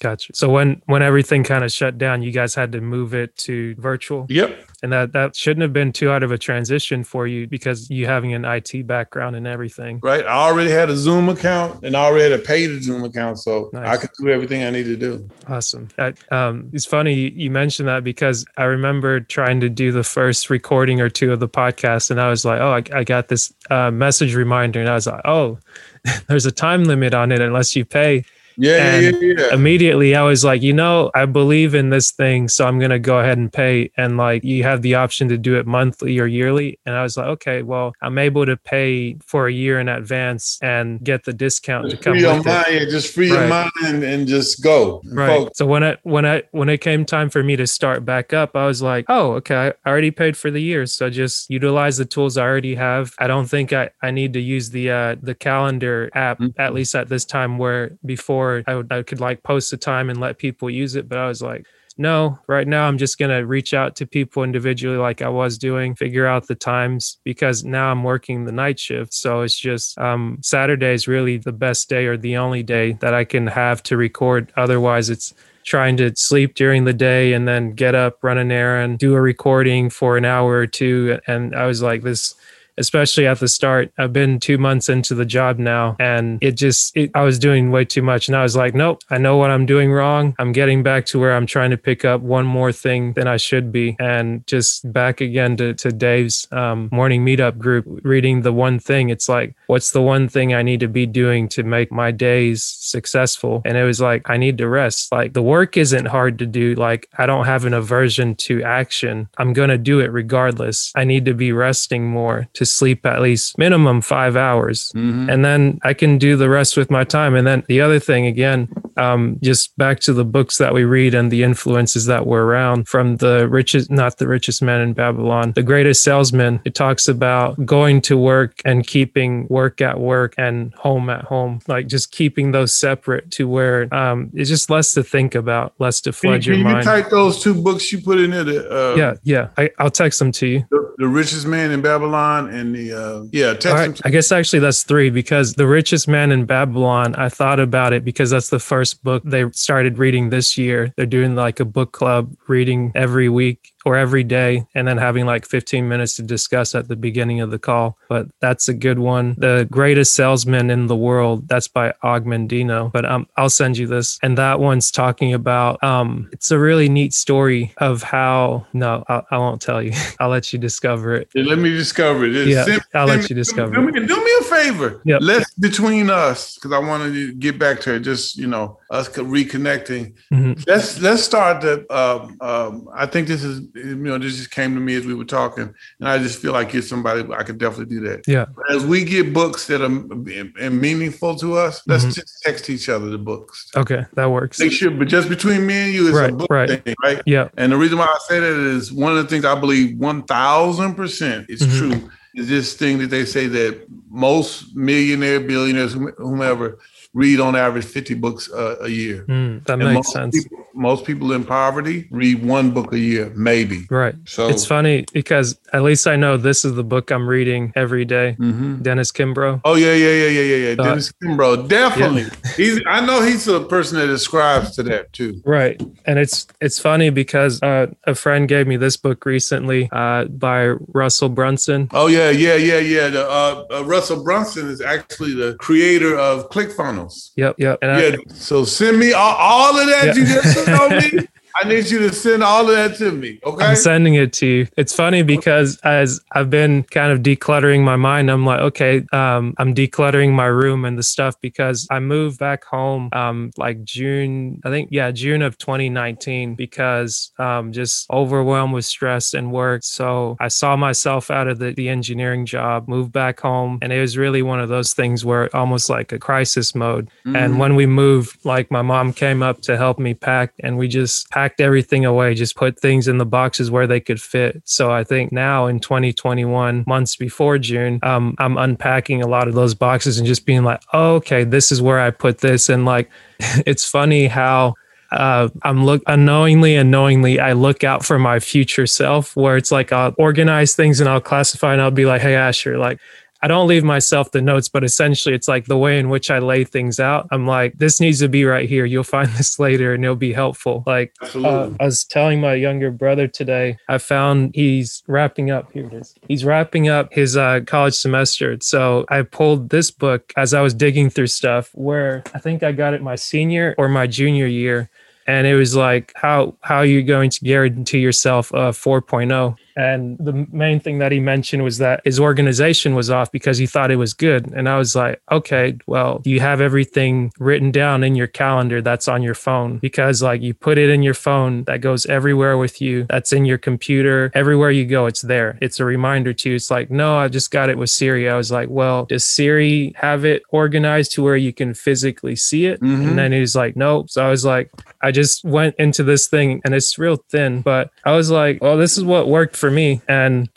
gotcha. So when when everything kind of shut down, you guys had to move it to virtual, Yep. and that that shouldn't have been too out of a transition for you because you having an IT background and everything. Right. I already had a Zoom account and I already had a paid Zoom account. So Nice. I could do everything I need to do. Awesome. I, um, it's funny you- you mentioned that because I remember trying to do the first recording or two of the podcast, and I was like, "Oh, I, I got this uh, message reminder," and I was like, "Oh, there's a time limit on it unless you pay." Yeah, yeah, yeah, yeah. Immediately, I was like, "You know, I believe in this thing, so I'm gonna go ahead and pay." And like, you have the option to do it monthly or yearly, and I was like, "Okay, well, I'm able to pay for a year in advance and get the discount to come free your it." mind, yeah, just free your mind and, and just go. And right focus. so when it when i when it came time for me to start back up i was like oh okay i already paid for the year so just utilize the tools i already have i don't think i i need to use the uh the calendar app Mhm. at least at this time where before i would i could like post the time and let people use it but i was like no, right now I'm just going to reach out to people individually like I was doing, figure out the times because now I'm working the night shift. So it's just um, Saturday is really the best day or the only day that I can have to record. Otherwise, it's trying to sleep during the day and then get up, run an errand, do a recording for an hour or two. And I was like, this especially at the start. I've been two months into the job now, and it just it, I was doing way too much, and I was like, nope, I know what I'm doing wrong. I'm getting back to where I'm trying to pick up one more thing than I should be, and just back again to to Dave's um, morning meetup group, reading the one thing. It's like, what's the one thing I need to be doing to make my days successful? And it was like, I need to rest. Like the work isn't hard to do. Like I don't have an aversion to action. I'm gonna do it regardless. I need to be resting more to sleep at least minimum five hours. Mhm. And then I can do the rest with my time. And then the other thing, again, um, just back to the books that we read and the influences that were around from the richest, not the richest man in Babylon, the greatest salesman. It talks about going to work and keeping work at work and home at home, like just keeping those separate to where um, it's just less to think about, less to Can, flood can your you mind. type those two books you put in there? The, uh, yeah, yeah. I, I'll text them to you. the, the richest man in Babylon and the uh, yeah. Text All them right. I guess actually that's three because The Richest Man in Babylon, I thought about it because that's the first book they started reading this year. They're doing like a book club reading every week or every day and then having like 15 minutes to discuss at the beginning of the call. But that's a good one. The Greatest Salesman in the World, that's by Og Mandino. But um, I'll send you this. And that one's talking about, um, it's a really neat story of how, no, I, I won't tell you. I'll let you discover it. Yeah, let me discover it. Yeah, send- I'll let you me- discover Do me, do me a favor. Yep. Let's between us because I wanted to get back to it. Just you know, us co- reconnecting. Mhm. Let's let's start the. Um, um, I think this is you know this just came to me as we were talking, and I just feel like it's somebody I could definitely do that. Yeah. As we get books that are and meaningful to us, let's Mhm. just text each other the books. Okay. That works. Make sure, but just between me and you, it's a Right, book right. thing, right? Yeah. And the reason why I say that is one of the things I believe 1000% is Mhm. true is this thing that they say that most millionaire, billionaires, whomever, read on average 50 books uh, a year. Mm, that And makes most sense. People, most people in poverty read one book a year, maybe. Right. So It's funny because at least I know this is the book I'm reading every day. Mhm. Dennis Kimbro. Oh yeah, yeah, yeah, yeah, yeah, yeah. Uh, Dennis Kimbro, definitely. He's. I know he's the person that ascribes to that too. Right. And it's it's funny because uh, a friend gave me this book recently uh, by Russell Brunson. Oh yeah, yeah, yeah, yeah. The, uh, uh, Russell Brunson is actually the creator of ClickFunnels. Yep. Yep. And I, so send me all, all of that Yeah. you just told me. I need you to send all of that to me. Okay. I'm sending it to you. It's funny because as I've been kind of decluttering my mind, I'm like, okay, um, I'm decluttering my room and the stuff because I moved back home um, like June, I think, yeah, June of 2019 because um, just overwhelmed with stress and work. So I saw myself out of the, the engineering job, moved back home, and it was really one of those things where almost like a crisis mode. And when we moved, like my mom came up to help me pack, and we just packed everything away, just put things in the boxes where they could fit. So I think now in 2021, months before June, um, I'm unpacking a lot of those boxes and just being like, oh, okay, this is where I put this. And like, it's funny how uh, I'm look unknowingly and knowingly I look out for my future self where it's like I'll organize things and I'll classify and I'll be like, hey Asher, like I don't leave myself the notes, but essentially it's like the way in which I lay things out. I'm like, this needs to be right here. You'll find this later and it'll be helpful. Like uh, I was telling my younger brother today, I found he's wrapping up. Here it is. He's wrapping up his uh, college semester. So I pulled this book as I was digging through stuff where I think I got it my senior or my junior year. And it was like, how how are you going to guarantee yourself a 4.0? And the main thing that he mentioned was that his organization was off because he thought it was good. And I was like, okay, well, you have everything written down in your calendar that's on your phone? Because like you put it in your phone that goes everywhere with you, that's in your computer, everywhere you go, it's there. It's a reminder to you. It's like, no, I just got it with Siri. I was like, well, does Siri have it organized to where you can physically see it? Mhm. And then he was like, nope. So I was like, I just went into this thing and it's real thin, but I was like, well, this is what worked for me. And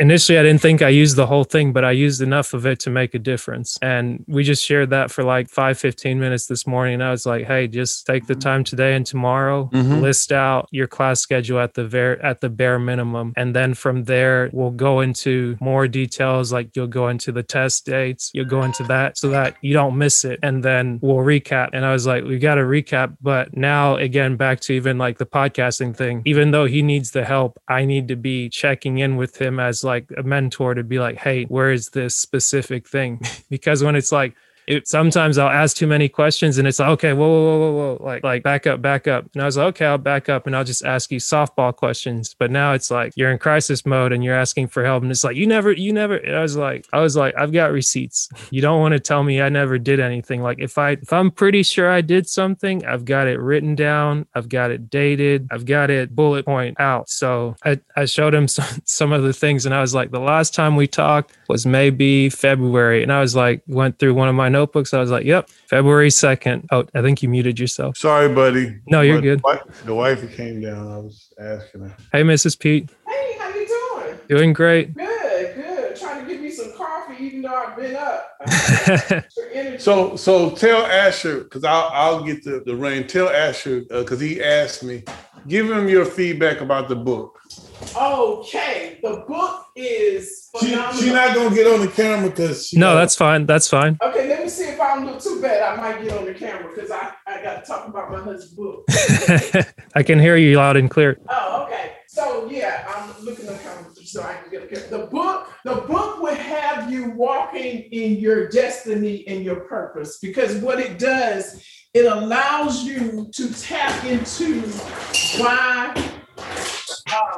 initially I didn't think I used the whole thing, but I used enough of it to make a difference. And we just shared that for like five, 15 minutes this morning. And I was like, hey, just take the time today and tomorrow, Mhm. list out your class schedule at the ver- at the bare minimum. And then from there, we'll go into more details. Like you'll go into the test dates, you'll go into that so that you don't miss it. And then we'll recap. And I was like, we got to recap. But now again, back to even like the podcasting thing, even though he needs the help, I need to be checking in with him as like a mentor to be like, hey, where is this specific thing? because when it's like it, sometimes I'll ask too many questions and it's like, okay, whoa, whoa, whoa, whoa, whoa, like, like back up, back up. And I was like, okay, I'll back up and I'll just ask you softball questions. But now it's like you're in crisis mode and you're asking for help. And it's like, you never, you never, and I was like, I was like, I've got receipts. You don't want to tell me I never did anything. Like if I, if I'm pretty sure I did something, I've got it written down. I've got it dated. I've got it bullet point out. So I, I showed him some, some of the things and I was like, the last time we talked was maybe February. And I was like, went through one of my notebooks. I was like, yep, February 2nd. Oh, I think you muted yourself. Sorry, buddy. No, you're But good. The wife, the wife came down. I was asking her. Hey, Mrs. Pete. Hey, how you doing? Doing great. Good, good. Trying to give me some coffee, even though I've been up. So, so tell Asher because I'll I'll get the the rain. Tell Asher uh, because he asked me. Give him your feedback about the book. okay, the book is She, phenomenal. she not gonna get on the camera because no, got- that's fine. That's fine. okay, let me see if I don't look too bad. I might get on the camera because I, I got to talk about my husband's book. I can hear you loud and clear. Oh, okay. So yeah, I'm looking at the camera so I can get the book. The book will have you walking in your destiny and your purpose because what it does, it allows you to tap into why. uh,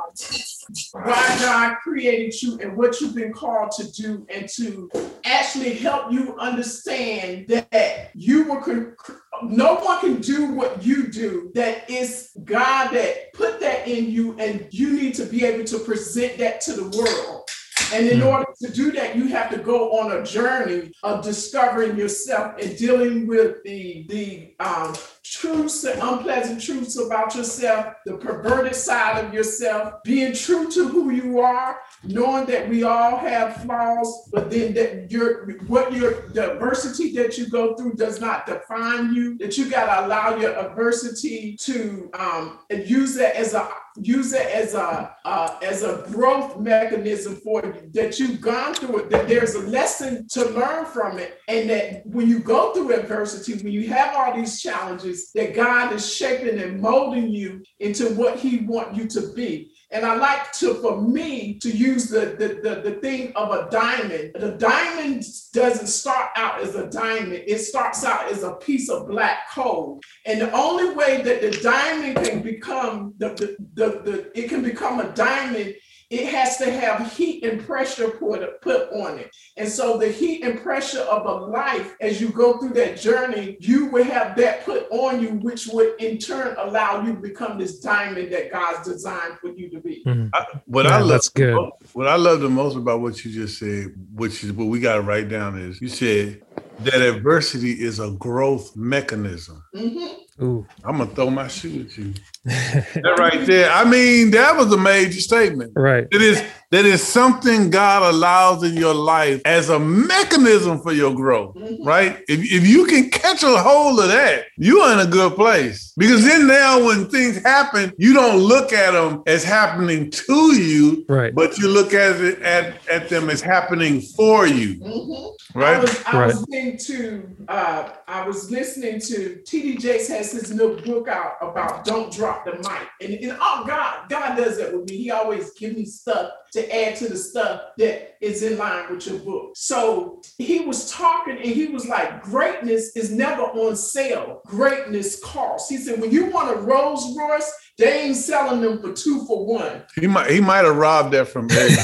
why God created you and what you've been called to do, and to actually help you understand that you were no one can do what you do. That is God that put that in you, and you need to be able to present that to the world. And in Mm. order to do that, you have to go on a journey of discovering yourself and dealing with the the um, truths and unpleasant truths about yourself, the perverted side of yourself, being true to who you are, knowing that we all have flaws, but then that your what your the adversity that you go through does not define you. That you gotta allow your adversity to um, use it as a use it as a uh, as a growth mechanism for you that you've gone through it that there's a lesson to learn from it and that when you go through adversity when you have all these challenges that god is shaping and molding you into what he wants you to be and I like to, for me, to use the, the, the, the thing of a diamond. The diamond doesn't start out as a diamond, it starts out as a piece of black coal. And the only way that the diamond can become the, the, the, the it can become a diamond, it has to have heat and pressure put, put on it. And so the heat and pressure of a life, as you go through that journey, you will have that put on you, which would in turn allow you to become this diamond that God's designed for you to be. I, what I love, that's good. What I love the most about what you just said, which is what we got to write down, is you said that adversity is a growth mechanism. Mhm. Ooh. I'm gonna throw my shoe at you. That right there. I mean, that was a major statement. right. It is that is something God allows in your life as a mechanism for your growth, Mhm. right? If, if you can catch a hold of that, you're in a good place. Because then now when things happen, you don't look at them as happening to you, Right. but you look at it at, at them as happening for you, Mhm. I right? was, I Right. was listening to uh, I was listening to TD Jakes has his new book out about don't drop the mic. And, and oh God, God does that with me. He always gives me stuff to add to the stuff that is in line with your book. So he was talking and he was like, greatness is never on sale. Greatness costs. He said, when you want a Rolls Royce, they ain't selling them for two for one. He might he might have robbed that from Eric.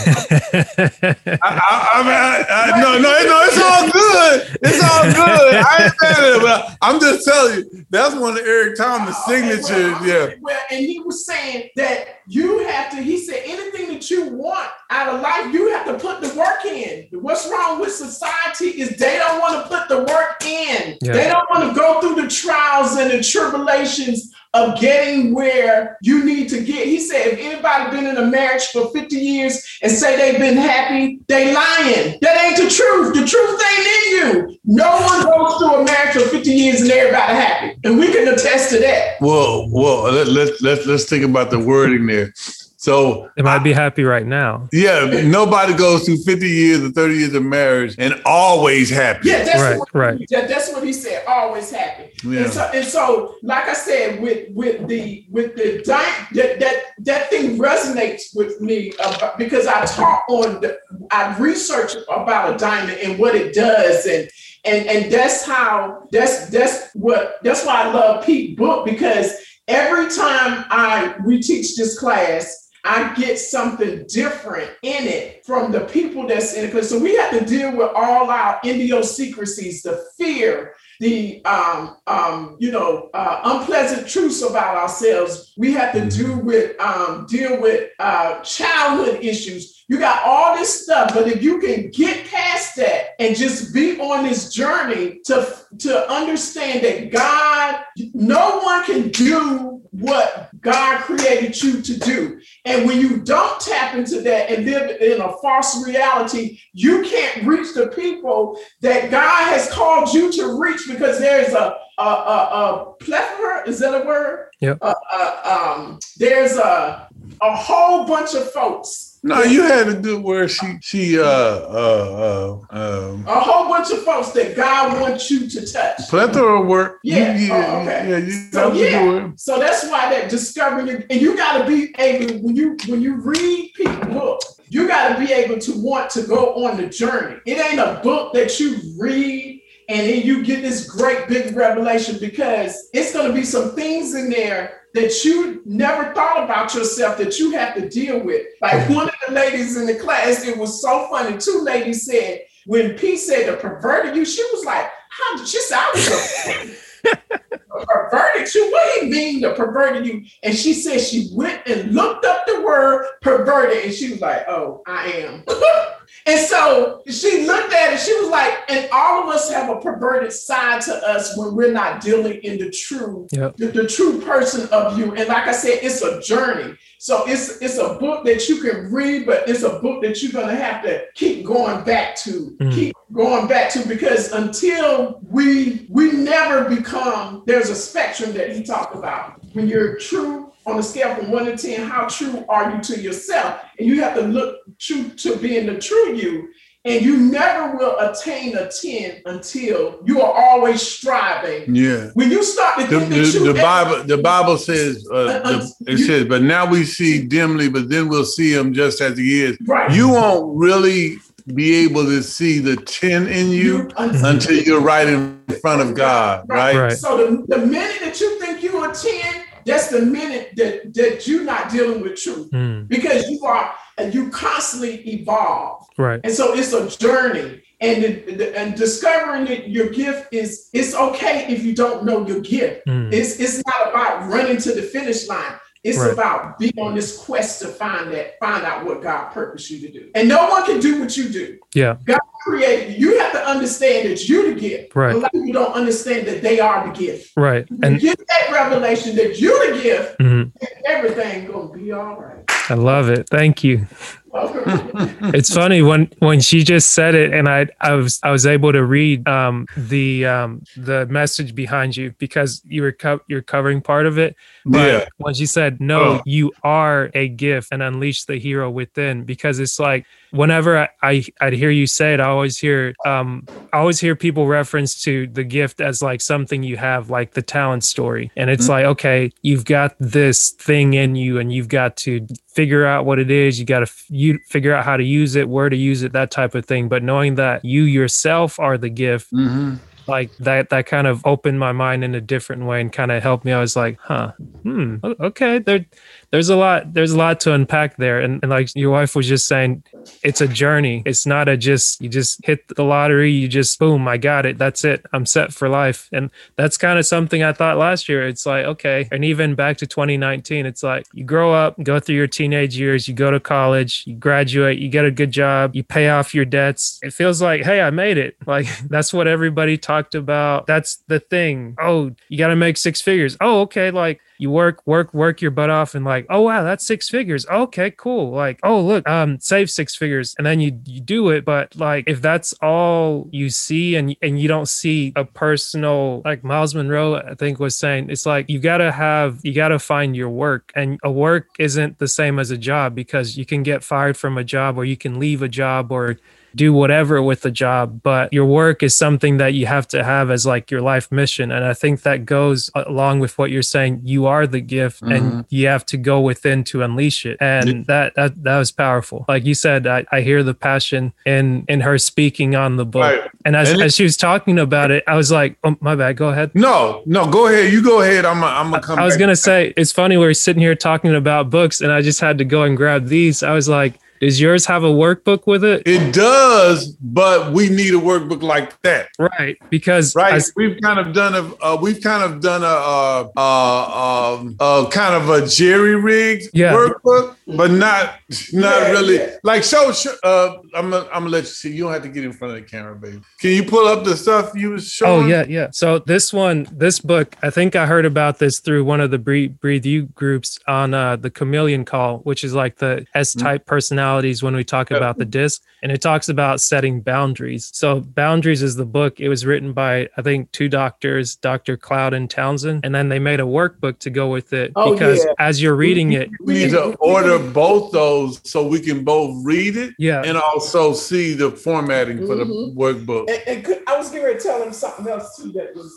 I, I, I mean, I, I, no, no, no, it's all good. It's all good. I ain't mad at it, but I'm just telling you, that's one of Eric Thomas' Oh, signatures. well, Yeah. Well, and he was saying that you have to, he said, anything that you want out of life, you have to put the work in. What's wrong with society is they don't want to put the work in. Yeah. They don't want to go through the trials and the tribulations of getting where you need to get. He said, if anybody been in a marriage for 50 years and say they've been happy, they lying. That ain't the truth. The truth ain't in you. No one goes through a marriage for 50 years and everybody happy. And we can attest to that. Well, well, let, let, let's let's think about the wording there. So They might be happy right now. yeah, nobody goes through 50 years or 30 years of marriage and always happy. Yeah, that's Right, what right. that- that's what he said. Always happy. Yeah. And so and so, like I said, with with the with the di- that that that thing resonates with me about, because I talk on the I research about a diamond and what it does and and and that's how that's that's what that's why I love Pete book because every time I we teach this class. I get something different in it from the people that's in it. Because so we have to deal with all our idiosyncrasies, the fear, the um, um, you know uh, unpleasant truths about ourselves. We have to do with um, deal with uh, childhood issues. You got all this stuff, but if you can get past that and just be on this journey to to understand that God, no one can do what God created you to do. And when you don't tap into that and live in a false reality, you can't reach the people that God has called you to reach because there's a a, a, a plethora, is that a word? Yep. Uh, uh, um, there's a a whole bunch of folks. No, you had a good word. She she uh uh uh um A whole bunch of folks that God wants you to touch. plethora of work. Yeah, You- oh, okay. yeah, you, So that was a yeah, so that's why that discovering your- and you got to be able when you when you read people's book, you got to be able to want to go on the journey. It ain't a book that you read and then you get this great big revelation because it's going to be some things in there that you never thought about yourself that you have to deal with. Like one of the ladies in the class, it was so funny. Two ladies said when Pete said the perverted you, she was like, "How?" did She said, "I was a perverted you? What do you mean the perverted you? And she said she went and looked up the word perverted, and she was like, "Oh, I am." and so she looked at it. She was like, "And all of us have a perverted side to us when we're not dealing in the true, Yep. the, the true person of you." And like I said, it's a journey. So it's it's a book that you can read, but it's a book that you're gonna have to keep going back to, Mm. keep going back to, because until we we never become, there's a spectrum that he talked about. When you're true on a scale from one to ten, how true are you to yourself? And you have to look true to being the true you. And you never will attain a 10 until you are always striving. Yeah. When you start to The, think that the, you the Bible the Bible says uh, the, it says, but now we see dimly, but then we'll see him just as he is. right. You won't really be able to see the 10 in you until you're right in front of God, right? Right. So the, the minute that you think you are a 10, that's the minute that, that you're not dealing with truth Mm, because you are and you constantly evolve. right. And so it's a journey. And, and discovering that your gift is it's okay if you don't know your gift. Mm, It's it's not about running to the finish line. It's Right. about being on this quest to find that, find out what God purposed you to do. And no one can do what you do. yeah. God created you. You have to understand that you're the gift. Right. A lot of people don't understand that they are the gift. Right. And get that revelation that you're the gift, mhm, everything gonna be all right. I love it. Thank you. It's funny when when she just said it and i i was i was able to read um the um the message behind you because you were co- you're covering part of it but Yeah. when she said no Oh. you are a gift and unleash the hero within because it's like whenever I, I i'd hear you say it i always hear um i always hear people reference to the gift as like something you have like the talent story and it's like okay you've got this thing in you and you've got to figure out what it is you got to you figure out how to use it where to use it that type of thing. But knowing that you yourself are the gift hmm like that that kind of opened my mind in a different way and kind of helped me. I was like huh hmm okay there there's a lot there's a lot to unpack there. And, and like your wife was just saying it's a journey. It's not a just you just hit the lottery you just boom i got it. That's it. I'm set for life. And that's kind of something i thought last year. It's like okay. And even back to 2019 it's like you grow up go through your teenage years you go to college you graduate you get a good job you pay off your debts. It feels like hey i made it. Like that's what everybody talked about. That's the thing. Oh you got to make six figures. Oh okay. Like you work work work your butt off and like oh wow, that's six figures. Okay, cool. Like, oh look, um, save six figures, and then you you do it. But like, if that's all you see, and and you don't see a personal, like Myles Munroe, I think was saying, it's like you gotta have, you gotta find your work, and a work isn't the same as a job because you can get fired from a job, or you can leave a job, or do whatever with the job but your work is something that you have to have as like your life mission and i think that goes along with what you're saying you are the gift Mhm. and you have to go within to unleash it and that, that that was powerful like you said i, I hear the passion in in her speaking on the book Right. and as, And it- as she was talking about it i was like oh my bad go ahead No, no, go ahead. You go ahead. I'm I'm gonna come. I was gonna say it's funny we're sitting here talking about books, and I just had to go and grab these. I was like, "Does yours have a workbook with it?" It does, but we need a workbook like that. Right, because Right, as- we've kind of done a uh, we've kind of done a uh, uh, um, uh, kind of a jerry rigged Yeah. workbook, but not not Yeah, really yeah. like show. show uh, I'm gonna, I'm gonna let you see. You don't have to get in front of the camera, baby. Can you pull up the stuff you was showing? oh yeah, yeah. So this one, this book, I think I heard about this through one of the Breathe, Breathe You groups on uh, the Chameleon Call, which is like the S type personalities when we talk about the DISC, and it talks about setting boundaries. So boundaries is the book. It was written by I think two doctors, Dr. Cloud and Townsend, and then they made a workbook to go with it Oh, because yeah. as you're reading it, We need to order both those so we can both read it yeah, and also see the formatting for the Mhm. workbook. And, and could, I was getting ready to tell him something else too that was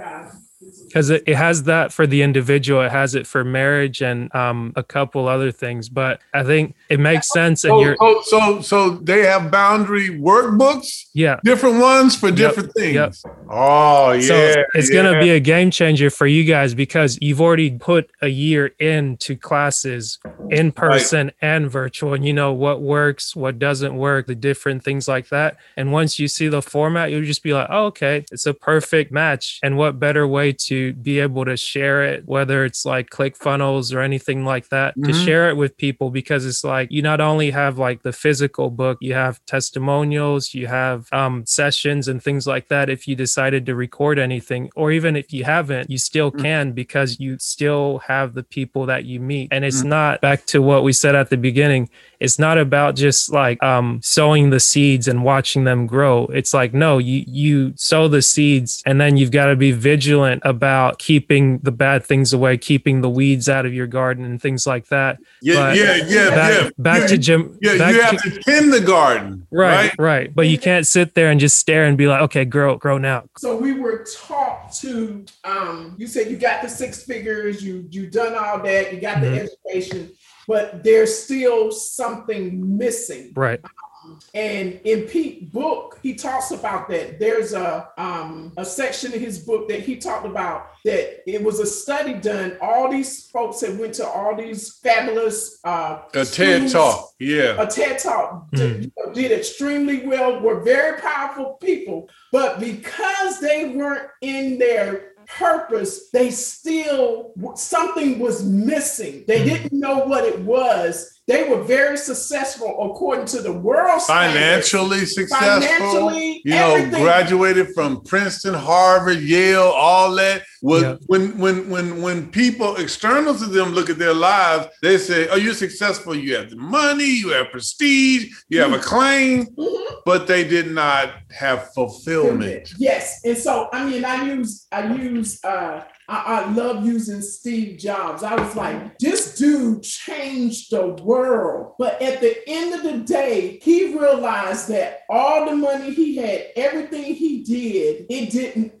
uh, because it, it has that for the individual it has it for marriage and um, a couple other things but i think it makes sense and So, you're so, so, so they have boundary workbooks, yeah. Different ones for Yep, different things. yep. Oh yeah, so it's going to be a game changer for you guys because you've already put a year into classes in person and virtual and you know what works what doesn't work the different things like that. And once you see the format you'll just be like oh, okay it's a perfect match. And what better way to be able to share it whether it's like ClickFunnels or anything like that to Mhm. share it with people because it's like you not only have like the physical book you have testimonials you have um, sessions and things like that if you decided to record anything or even if you haven't you still Mm. can because you still have the people that you meet and it's Mm. not back to what we said at the beginning it's not about just like um sowing the seeds and watching them grow it's like no you you sow the seeds and then you've got to be vigilant about keeping the bad things away keeping the weeds out of your garden and things like that yeah, but yeah, yeah, back, yeah. back yeah, to jim yeah. back you to- have to tend the garden, right, right? right but you can't sit there and just stare and be like okay grow grow now So we were taught to. Um, you said you got the six figures. You you done all that. You got Mhm. the education, but there's still something missing. right And in Pete book, he talks about that. There's a um, a section in his book that he talked about that it was a study done. All these folks that went to all these fabulous uh, A TED talk, yeah. a TED talk Mm. did, did extremely well, were very powerful people, but because they weren't in their purpose, they still something was missing. They Mm. didn't know what it was. They were very successful according to the world standards. Financially successful. Financially, you know, everything. graduated from Princeton, Harvard, Yale, all that. Was Yeah. when when when when people external to them look at their lives, they say, "Oh, you're successful. You have the money, you have prestige, you have a claim," Mhm. but they did not have fulfillment. Yes, and so I mean, I use I use uh I, I love using Steve Jobs. I was like, this dude changed the world. But at the end of the day, he realized that all the money he had, everything he did, it didn't.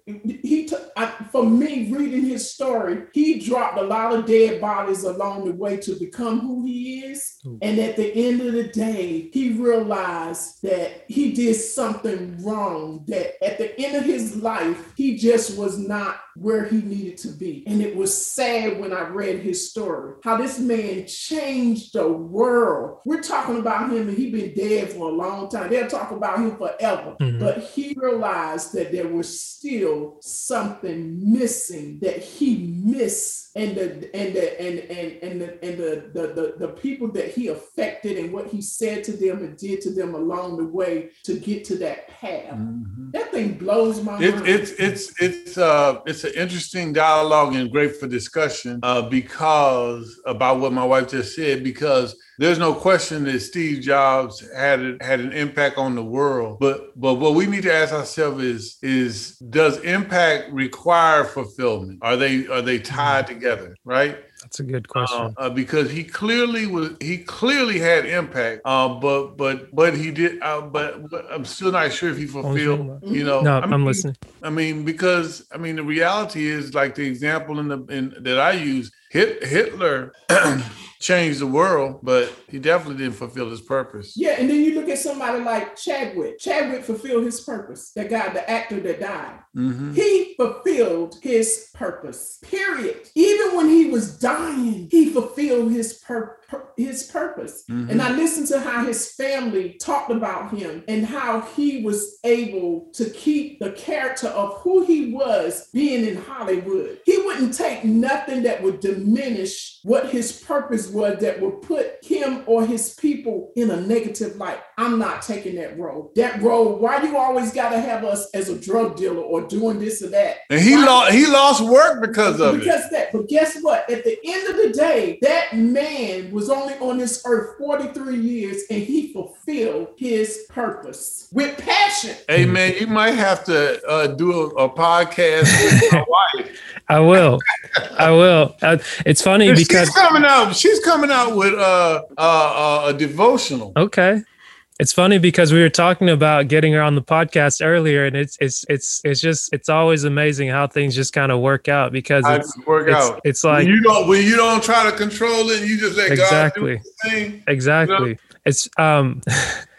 He took I, for me reading his story, he dropped a lot of dead bodies along the way to become who he is. And at the end of the day, he realized that he did something wrong. That at the end of his life, he just was not where he needed to be. And it was sad when I read his story, how this man changed the world. We're talking about him and he's been dead for a long time. They'll talk about him forever. Mhm. But he realized that there was still something missing that he missed. And the and the and and and the and the, the, the, the people that he affected and what he said to them and did to them along the way to get to that path. Mhm. That thing blows my It, mind. it's it's it's uh it's an interesting dialogue and great for discussion uh, because about what my wife just said. Because there's no question that Steve Jobs had had an impact on the world. But but what we need to ask ourselves is is does impact require fulfillment? Are they are they tied together? Right. That's a good question. Uh, uh, because he clearly was he clearly had impact, uh, but but but he did. Uh, but, but I'm still not sure if he fulfilled. You know, no, I I'm mean, listening. I mean, because I mean, the reality is like the example in the in that I use. Hit, Hitler changed the world, but he definitely didn't fulfill his purpose. Yeah, and then you look at somebody like Chadwick. Chadwick fulfilled his purpose. That guy, the actor that died, Mhm. he fulfilled his purpose. Period. Even when he was dying, he fulfilled his pur- pur- his purpose. Mhm. And I listened to how his family talked about him and how he was able to keep the character of who he was being in Hollywood. He wouldn't take nothing that would diminish what his purpose was that would put him or his people in a negative light. I'm not taking that role. That role, why you always got to have us as a drug dealer or doing this or that? And he Why- lost he lost work because of it. because that, but guess what? At the end of the day, that man was only on this earth 43 years and he fulfilled his purpose with passion. Hey man, you might have to uh, do a, a podcast with my wife. I will. I will. Uh, it's funny because she's coming out. She's coming out with uh, uh, uh, a devotional. okay. It's funny because we were talking about getting her on the podcast earlier, and it's it's it's it's just it's always amazing how things just kind of work out because it's it work it's, out. it's When like you don't when you don't try to control it, you just let Exactly. God do thing. exactly it's um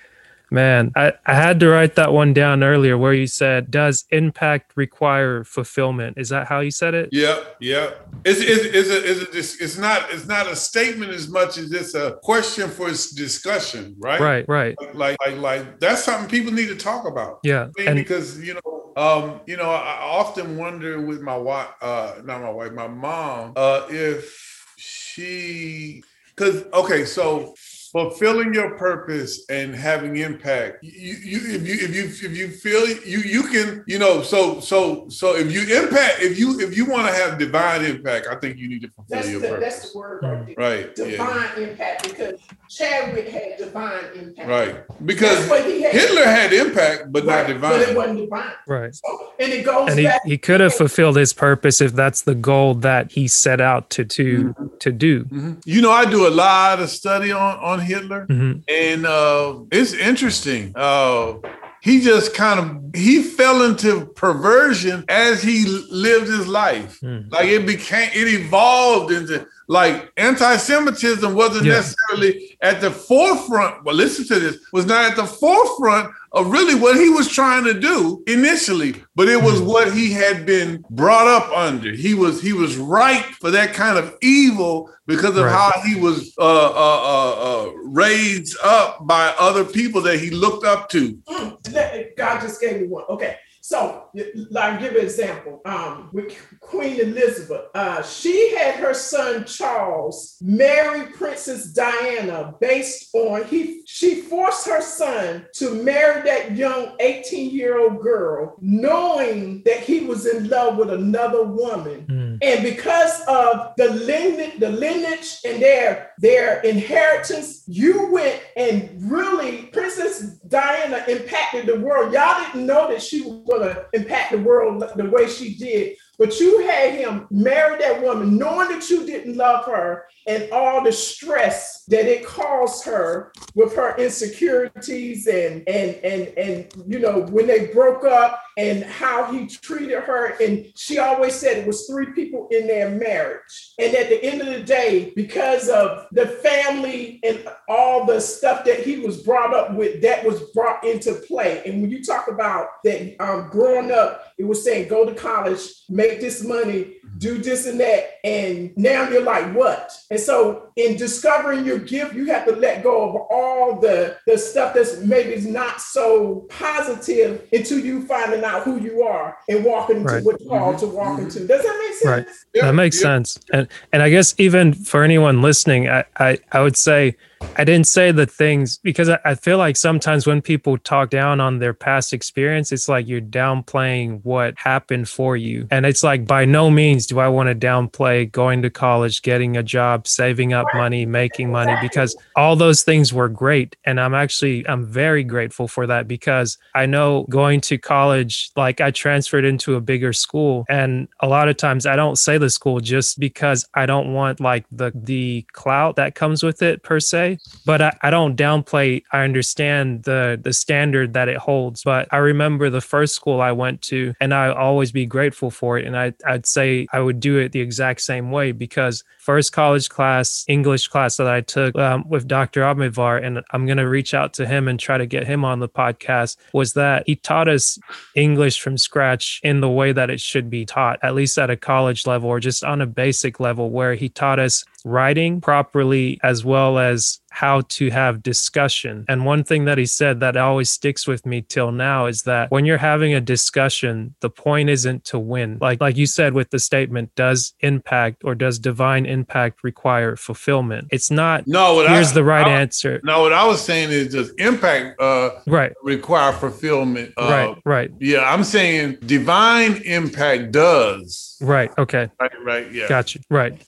man I, I had to write that one down earlier where you said does impact require fulfillment is that how you said it Yep, yep. It's it's it's a, it's, a, it's it's not it's not a statement as much as it's a question for its discussion, right? right right Like like like that's something people need to talk about. yeah I mean, because you know, um, you know, I I often wonder with my wife, uh, not my wife, my mom, uh, if she, because okay, so fulfilling your purpose and having impact, you, you if you if you if you feel you you can you know so so so if you impact if you if you want to have divine impact, I think you need to fulfill That's your the, purpose. that's the word right there. Right. Yeah. Divine impact because Chadwick had divine impact. Right. Because had. Hitler had impact, but Right, not divine. But it wasn't divine. right So, and it goes and he, back. he could have fulfilled his purpose if that's the goal that he set out to to to do Mhm. You know, I do a lot of study on on Hitler, Mhm. and uh, it's interesting. Uh, he just kind of he fell into perversion as he lived his life. Mm. Like it became, it evolved into like anti-Semitism wasn't Yeah. necessarily at the forefront. Well, listen to this was not at the forefront of really what he was trying to do initially, but it was what he had been brought up under. He was he was ripe for that kind of evil because of Right. how he was uh, uh, uh, uh, raised up by other people that he looked up to. Mm, God just gave me one. Okay. So, like, give an example. Um, with Queen Elizabeth, uh, she had her son Charles marry Princess Diana based on he. She forced her son to marry that young 18 year old girl, knowing that he was in love with another woman. Mm. And because of the lineage, the lineage and their their inheritance, you went and really Princess Diana impacted the world. Y'all didn't know that she was gonna impact the world the way she did, but you had him marry that woman, knowing that you didn't love her and all the stress that it caused her with her insecurities and and and and you know when they broke up and how he treated her. And she always said it was three people in their marriage. And at the end of the day because of the family and all the stuff that he was brought up with that was brought into play. And when you talk about that um, growing up it was saying go to college make this money do this and that. And now you're like what? And so in discovering your gift you have to let go of all the the stuff that's maybe is not so positive until you finding out who you are and walking into Right. what you're called mm-hmm. to walk mm-hmm. into does that make sense Right. Yeah, that makes yeah. sense and and i guess even for anyone listening I, I i would say I didn't say the things because I, I feel like sometimes when people talk down on their past experience, it's like you're downplaying what happened for you. And it's like, by no means do I want to downplay going to college, getting a job, saving up money, making money, because all those things were great. And I'm actually, I'm very grateful for that because I know going to college, like I transferred into a bigger school. And a lot of times I don't say the school just because I don't want like the, the clout that comes with it per se but I, I don't downplay i understand the the standard that it holds but i remember the first school i went to and i always be grateful for it and I, i'd say i would do it the exact same way because first college class english class that i took um, with dr Abmidvar, and i'm to reach out to him and try to get him on the podcast was that he taught us english from scratch in the way that it should be taught at least at a college level or just on a basic level where he taught us writing properly as well as how to have discussion. And one thing that he said that always sticks with me till now is that when you're having a discussion, the point isn't to win. Like like you said with the statement, does impact or does divine impact require fulfillment? It's not No, what here's I, the right I- answer. No, what I was saying is does impact uh, Right, require fulfillment? Uh, right, right, Yeah, I'm saying divine impact does. right. Okay. Right, right, yeah. Gotcha. Right.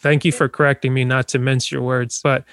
Thank you for correcting me, not to mince your words, but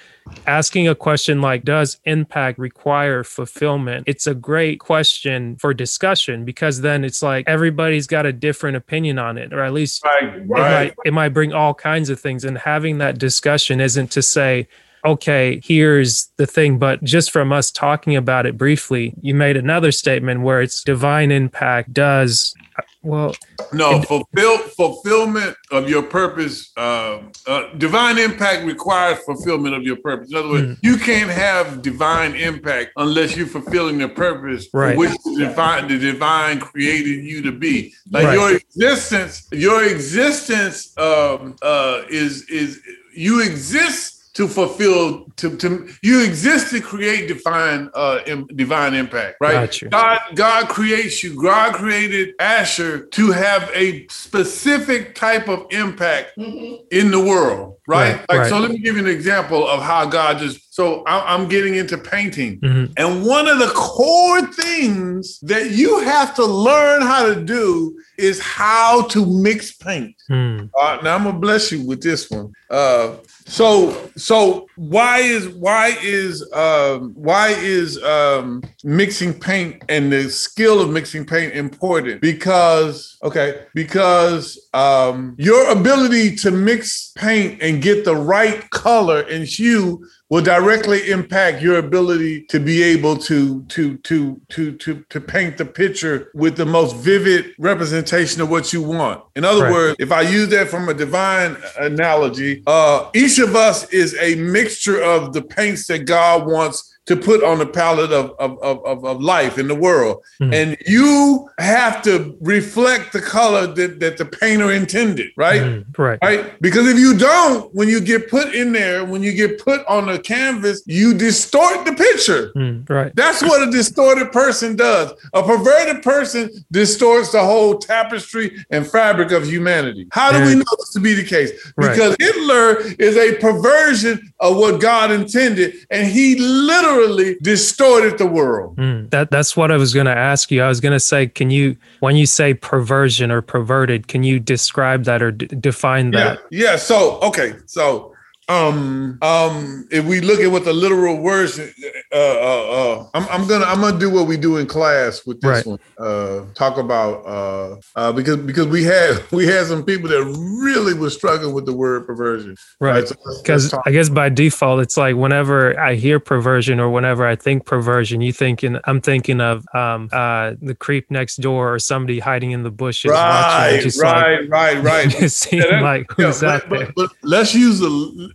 asking a question like, does impact require fulfillment? It's a great question for discussion because then it's like everybody's got a different opinion on it, or at least Right, it, might, it might bring all kinds of things. And having that discussion isn't to say, okay, here's the thing. But just from us talking about it briefly, you made another statement where it's divine impact does, well, No, fulfill fulfillment of your purpose. Uh, uh, divine impact requires fulfillment of your purpose. In other words, Hmm. you can't have divine impact unless you're fulfilling the purpose Right. for which the divine, the divine created you to be. Like Right. your existence, your existence um, uh, is is you exist to fulfill to, to you exist to create divine uh im- divine impact right Got you. god god creates you god created asher to have a specific type of impact in the world right, Right, like right. so let me give you an example of how god just so i'm getting into painting Mhm. and one of the core things that you have to learn how to do is how to mix paint hmm, uh, now I'm gonna bless you with this one. Uh, so so why is why is um, why is um, mixing paint and the skill of mixing paint important? Because okay, because um, your ability to mix paint and get the right color and hue will directly impact your ability to be able to to to to to to paint the picture with the most vivid representation of what you want. In other Right. words, if I use that from a divine analogy, uh, each of us is a mixture of the paints that God wants to put on the palette of, of, of, of, life in the world. Mhm. And you have to reflect the color that, that the painter intended, right? hmm, right. Right? Because if you don't, when you get put in there, when you get put on the canvas, you distort the picture. hmm, right. That's what a distorted person does. A perverted person distorts the whole tapestry and fabric of humanity. How do we know this to be the case? Right. Because Hitler is a perversion of what God intended, and he literally distorted the world. Mm, that that's what I was going to ask you. I was going to say, can you, when you say perversion or perverted, can you describe that or d- define Yeah, that? yeah. So okay, so um um if we look at what the literal words uh uh uh I'm, I'm gonna i'm gonna do what we do in class with this Right. one uh talk about uh uh because because we had we had some people that really was struggling with the word perversion Right. so let's- let's Because I guess by default, it's like whenever I hear perversion or whenever I think perversion, you thinking I'm thinking of um, uh, the creep next door or somebody hiding in the bushes. watching. right just right right right Like, it seemed Yeah, like Yeah, who's but- out but- there. but let's use the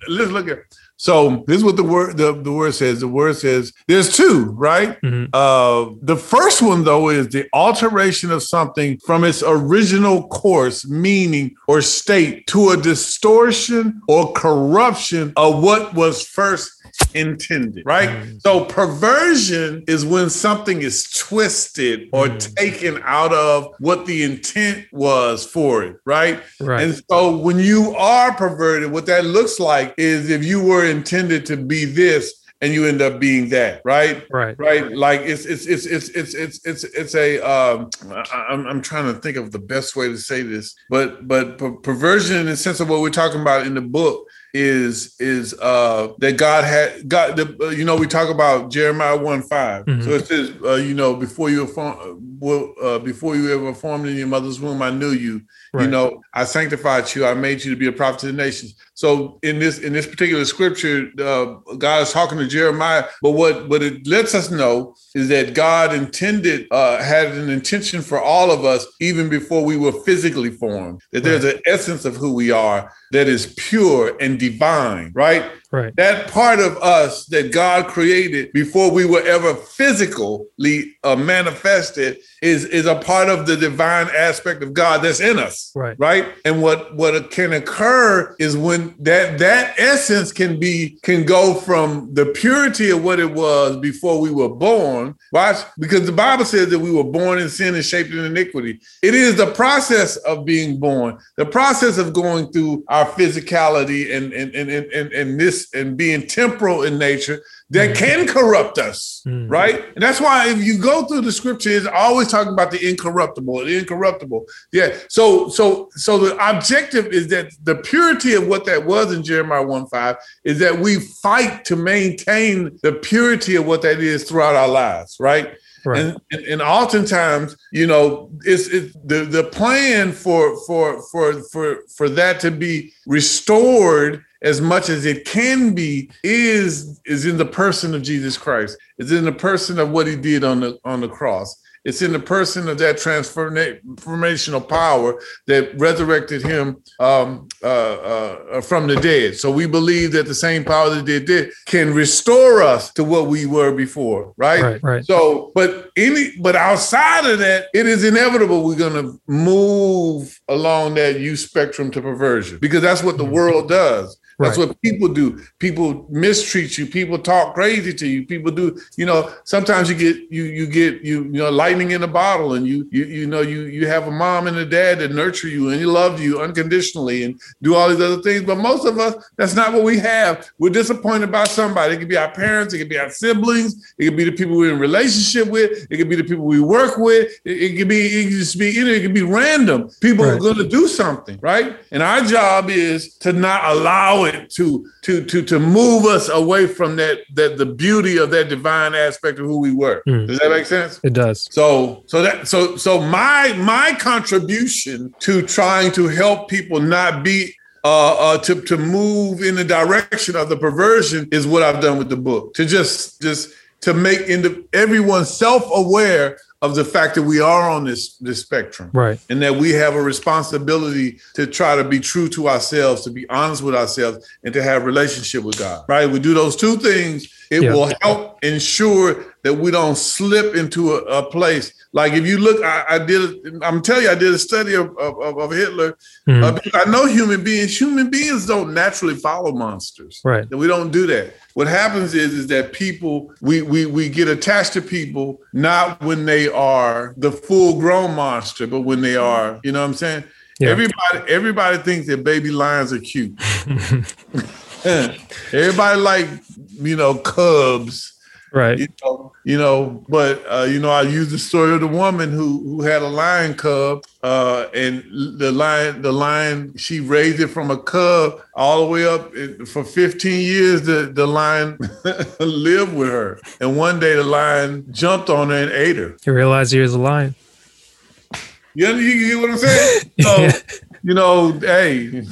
let's look at so this is what the word the, the word says the word says there's two right Mhm. uh the first one though is the alteration of something from its original course meaning or state to a distortion or corruption of what was first intended right Mm. so perversion is when something is twisted or Mm. taken out of what the intent was for it right Right. and so when you are perverted, what that looks like is if you were intended to be this and you end up being that, right? Right. Right. Like it's it's it's it's it's it's it's it's a um I, I'm I'm trying to think of the best way to say this, but but per- perversion in the sense of what we're talking about in the book is is uh that God had God the uh, you know we talk about Jeremiah 1 5 Mhm. so it says uh, you know before you were form, well, uh, before you ever formed in your mother's womb I knew you you know I sanctified you. I made you to be a prophet to the nations. So in this in this particular scripture uh, God is talking to Jeremiah but what what it lets us know is that God intended uh had an intention for all of us even before we were physically formed that there's an essence of who we are that is pure and divine right Right. that part of us that God created before we were ever physically uh, manifested is is a part of the divine aspect of God that's in us. Right. Right. And what what can occur is when that that essence can be can go from the purity of what it was before we were born. Watch, because the Bible says that we were born in sin and shaped in iniquity. It is the process of being born, the process of going through our physicality and and and and, and, and this and being temporal in nature that can corrupt us, Mm. right? And that's why if you go through the scriptures, always talking about the incorruptible, the incorruptible. Yeah. So so so the objective is that the purity of what that was in Jeremiah 1 5 is that we fight to maintain the purity of what that is throughout our lives, right? Right. And, and and oftentimes, you know, it's, it's the the plan for for for for for that to be restored as much as it can be is is in the person of Jesus Christ. It's in the person of what he did on the on the cross. It's in the person of that transformational power that resurrected him um, uh, uh, from the dead. So we believe that the same power that did did can restore us to what we were before, right? Right. Right. So, but any, but outside of that, it is inevitable we're going to move along that U spectrum to perversion because that's what the world does. That's Right. what people do. People mistreat you. People talk crazy to you. People do. You know, sometimes you get you you get you you know lightning in a bottle, and you you you know you you have a mom and a dad that nurture you and you love you unconditionally and do all these other things. But most of us, that's not what we have. We're disappointed by somebody. It could be our parents. It could be our siblings. It could be the people we're in relationship with. It could be the people we work with. It, it could be it could just be you know, it could be random. People are going to do something, right? And our job is to not allow it to to to to move us away from that that the beauty of that divine aspect of who we were. Mm. Does that make sense? It does. So so that so so my my contribution to trying to help people not be uh, uh, to to move in the direction of the perversion is what I've done with the book. To just just to make into everyone self aware of the fact that we are on this this spectrum Right. and that we have a responsibility to try to be true to ourselves, to be honest with ourselves, and to have relationship with God. Right? We do those two things. It Yeah. will help ensure that we don't slip into a, a place. Like if you look, I, I did. I'm telling you, I did a study of of, of- Hitler. Mhm. Uh, I know human beings. Human beings don't naturally follow monsters. Right. That we don't do that. What happens is is that people we we we get attached to people not when they are the full grown monster, but when they are, you know what I'm saying? Yeah. Everybody everybody thinks that baby lions are cute. everybody like, you know, cubs Right. you know, you know, but uh, you know, I use the story of the woman who who had a lion cub, uh, and the lion, the lion, she raised it from a cub all the way up for 15 years. The the lion lived with her, and one day the lion jumped on her and ate her. You realize he was a lion. You, you, you get what I'm saying? So, Yeah. you know, hey.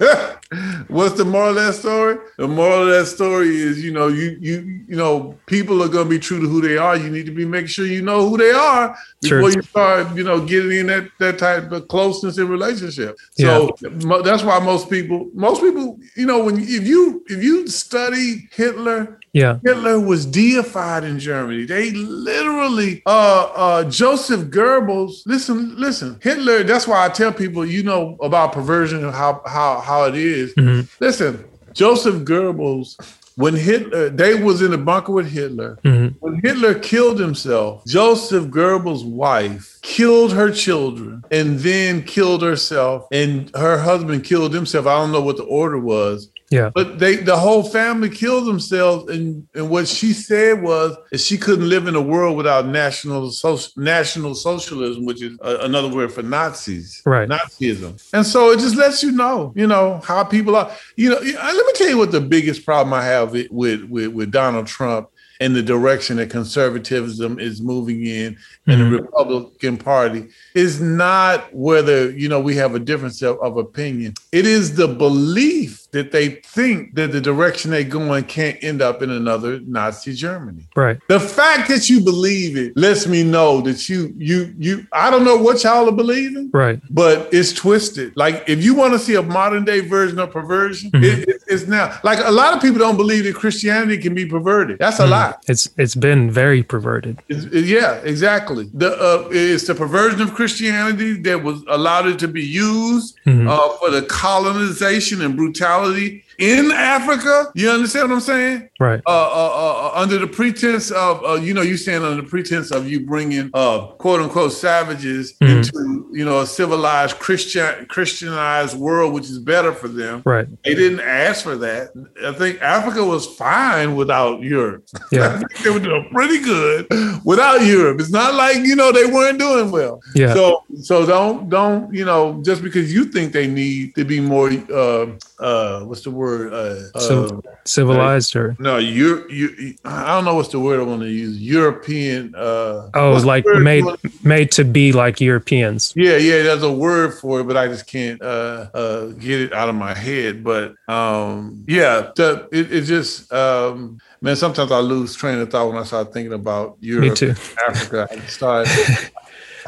What's the moral of that story? The moral of that story is, you know, you you you know, people are gonna be true to who they are. You need to be making sure you know who they are Sure. before you start, you know, getting in that that type of closeness in relationship. So mo- that's why most people, most people, you know, when if you if you study Hitler, Yeah. Hitler was deified in Germany. They literally, uh, uh, Joseph Goebbels. Listen, listen. Hitler. That's why I tell people, you know, about perversion and how how how it is. Mhm. Listen, Joseph Goebbels. When Hitler, they was in the bunker with Hitler. Mhm. When Hitler killed himself, Joseph Goebbels' wife killed her children and then killed herself and her husband killed himself. I don't know what the order was. Yeah. But they the whole family killed themselves and and what she said was that she couldn't live in a world without national social national socialism, which is a, another word for Nazis. Right. Nazism. And so it just lets you know, you know, how people are, you know, let me tell you what the biggest problem I have with with, with, Donald Trump and the direction that conservatism is moving in and Mhm. the Republican Party is not whether you know we have a difference of, of opinion. It is the belief that they think that the direction they're going can't end up in another Nazi Germany. Right. The fact that you believe it lets me know that you you you I don't know what y'all are believing, Right. but it's twisted. Like if you want to see a modern day version of perversion, Mhm. it, it- it's now. Like a lot of people don't believe that Christianity can be perverted. That's a Mhm. lie. It's it's been very perverted. Yeah, exactly. The uh, it's the perversion of Christianity that was allowed it to be used Mhm. uh, for the colonization and brutality reality in Africa. You understand what I'm saying? Right. Uh, uh, uh, under the pretense of, uh, you know, you saying under the pretense of you bringing uh, quote unquote savages Mhm. into, you know, a civilized Christian Christianized world, which is better for them. Right. They didn't ask for that. I think Africa was fine without Europe. Yeah. they were doing pretty good without Europe. It's not like you know they weren't doing well. Yeah. So so don't don't you know just because you think they need to be more uh uh what's the word uh, So- uh Civilized or no you you I don't know what's the word I want to use European uh oh, what's the like made for- made to be like Europeans. yeah yeah there's a word for it but I just can't uh uh get it out of my head but um yeah the, it, it just um man sometimes I lose train of thought when I start thinking about Europe Me too. Africa I start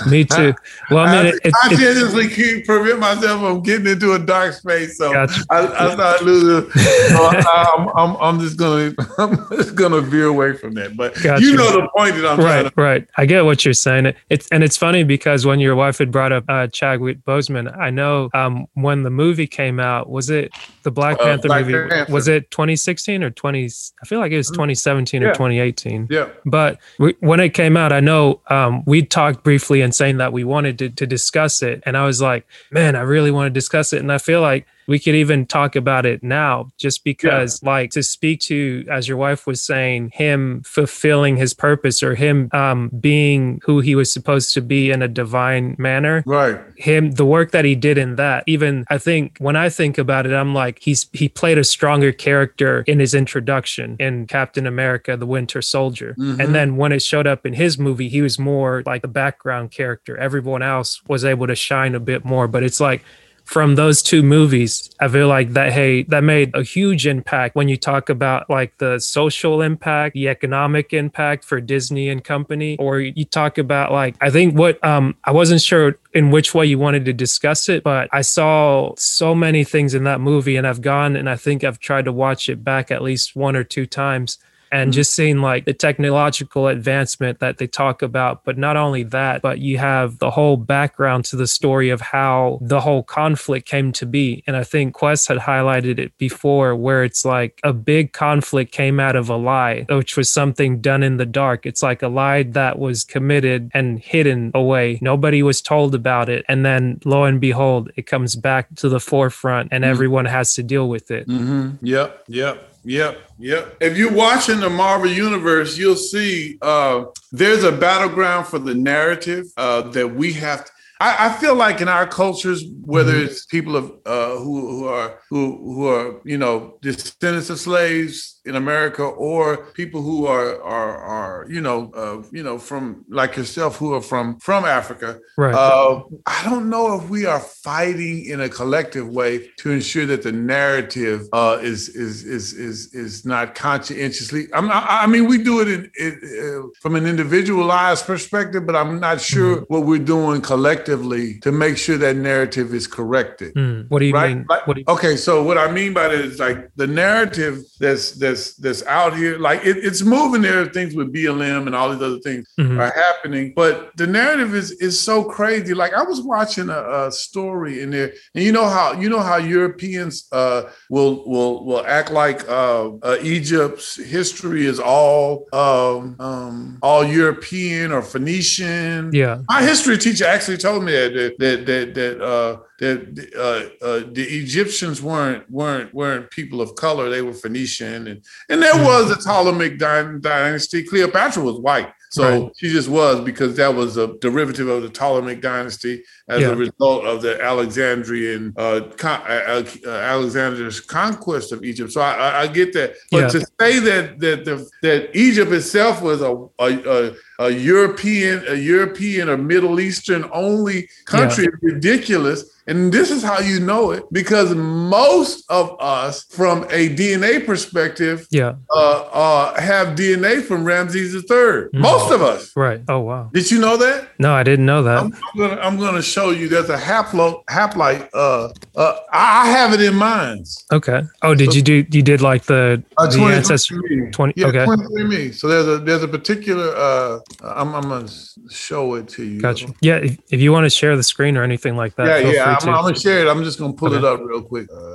Me too. Well, I mean, I it, consciously keep prevent myself from getting into a dark space. So Gotcha. I, I start losing. So I, am I'm, I'm just gonna I'm just gonna veer away from that. But Gotcha. you know the point that I'm trying right, to. right. I get what you're saying. It, it's and it's funny because when your wife had brought up uh, Chadwick Boseman, I know um, when the movie came out, was it the Black Uh, Panther Black movie? Panther. Was it 2016 or 20? I feel like it was 2017 or Yeah. 2018. Yeah, But we, when it came out, I know um, we talked briefly and saying that we wanted to, to discuss it. And I was like, man, I really want to discuss it. And I feel like we could even talk about it now just because, like, to speak to, as your wife was saying, him fulfilling his purpose or him um, being who he was supposed to be in a divine manner right. him the work that he did in that even i think when i think about it i'm like he's he played a stronger character in his introduction in captain america the winter soldier Mhm. and then when it showed up in his movie he was more like the background character everyone else was able to shine a bit more but it's like from those two movies i feel like that hey that made a huge impact when you talk about like the social impact the economic impact for disney and company or you talk about like i think what um i wasn't sure in which way you wanted to discuss it but i saw so many things in that movie and i've gone and i think i've tried to watch it back at least one or two times and just seeing like the technological advancement that they talk about but not only that but you have the whole background to the story of how the whole conflict came to be and i think quest had highlighted it before where it's like a big conflict came out of a lie which was something done in the dark it's like a lie that was committed and hidden away nobody was told about it and then lo and behold it comes back to the forefront and Mhm. everyone has to deal with it Mm-hmm. Yep. Yep. Yep. Yep. If you're watching the Marvel Universe, you'll see uh, there's a battleground for the narrative uh, that we have to. I, I feel like in our cultures, whether Mhm. it's people of uh, who who are who who are you know descendants of slaves in America, or people who are are are you know uh, you know from like yourself who are from from Africa, right uh, I don't know if we are fighting in a collective way to ensure that the narrative uh, is is is is is not conscientiously. I'm not, I mean, we do it in, in, uh, from an individualized perspective, but I'm not sure what we're doing collectively collectively to make sure that narrative is corrected. Hmm. What do you Right? mean? Like- do you, Okay, so what I mean by that is like the narrative that's that's that's out here, like it, it's moving. There things with BLM and all these other things Mhm. are happening, but the narrative is is so crazy. Like I was watching a, a story in there, and you know how you know how Europeans uh, will will will act like uh, uh, Egypt's history is all um, um, all European or Phoenician. yeah. My history teacher actually told me that that that that, uh that uh, uh, the Egyptians weren't weren't weren't people of color; they were Phoenician, and and there Hmm. was a Ptolemaic dynasty. Cleopatra was white, so Right. she just was because that was a derivative of the Ptolemaic dynasty as Yeah. a result of the Alexandrian uh, con- uh, uh, Alexander's conquest of Egypt. So I, I, I get that, but Yeah. to say that that the, that Egypt itself was a a, a a European, a European or Middle Eastern only country is ridiculous. And this is how you know it because most of us, from a DNA perspective, Yeah. uh, uh, have DNA from Ramses III. Mhm. Most of us. Right. Oh wow. Did you know that? No, I didn't know that. I'm, I'm gonna I'm gonna show you. There's a haplo haplite. Uh, uh, I, have it in mind. Okay. Oh, did you do? You did like the Uh, the 23 ancestor? me. 20 Yeah, okay. 23 So there's a there's a particular. Uh, I'm I'm gonna show it to you. Gotcha. Yeah. If, if you want to share the screen or anything like that, Yeah, yeah. I'm, to. I'm gonna share it. I'm just gonna pull it up real quick. Uh,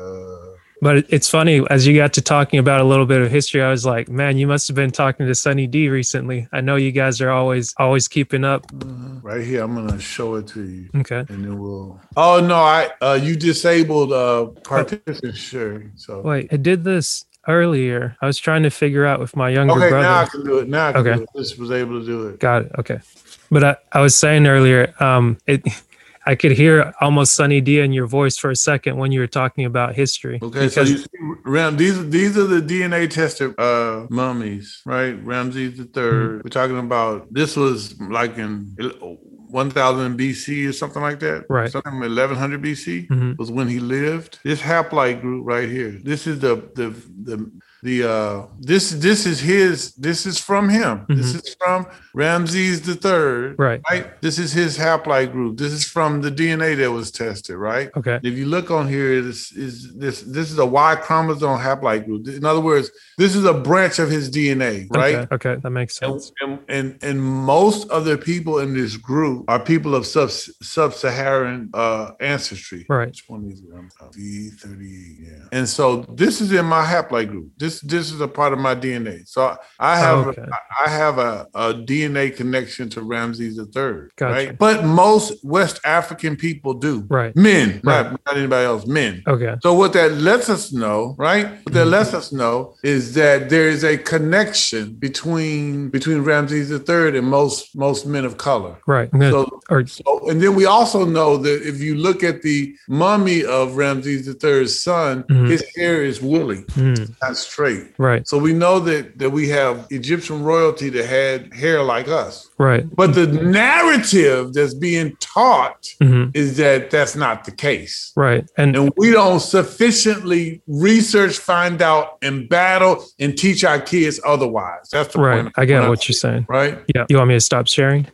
But it's funny as you got to talking about a little bit of history. I was like, man, you must have been talking to Sunny D recently. I know you guys are always always keeping up. right here, I'm gonna show it to you, Okay. and then we'll. Oh no, I uh, you disabled uh participant sharing. So Wait, I did this earlier. I was trying to figure out with my younger okay, brother. now I can do it. Now I can Okay. do it. This was able to do it. Got it. Okay. But I, I was saying earlier, um, it, I could hear almost Sunny D in your voice for a second when you were talking about history. Okay, so you see, Ram, these these are the DNA tested uh, mummies, right? Ramses the 3rd We're talking about this was like in 1000 BC or something like that, Right. Something 1100 BC Mhm. was when he lived. This haplite group right here. This is the the the the uh this this is his this is from him. This is from Ramses the third. Right. Right. This is his haplite group. This is from the DNA that was tested. Right. Okay. If you look on here, this is this this is a Y chromosome haplite group. In other words, this is a branch of his DNA, right? Okay. Okay. That makes sense. and, and and most of the people in this group are people of sub sub-Saharan uh, ancestry. Right. Which one is it? I'm V thirty. Yeah. And so this is in my haplite group. This this is a part of my DNA. So I have Okay. I have a, a DNA connection to Ramses the third. Gotcha. Right. But most West African people do. Right. Men, Right. not, not anybody else. Men. Okay. So what that lets us know, right? What Mm-hmm. that lets us know is that there is a connection between between Ramses III and most most men of color. Right. Gonna, So, or so and then we also know that if you look at the mummy of Ramses III's son, Mhm. his hair is woolly, hmm, not straight. right. So we know that that we have Egyptian royalty that had hair like us. Right. But the narrative that's being taught hmm is that that's not the case Right. And and we don't sufficiently research, find out, and battle and teach our kids otherwise. That's the right. point. I get what you're saying. Right? Yeah. You want me to stop sharing?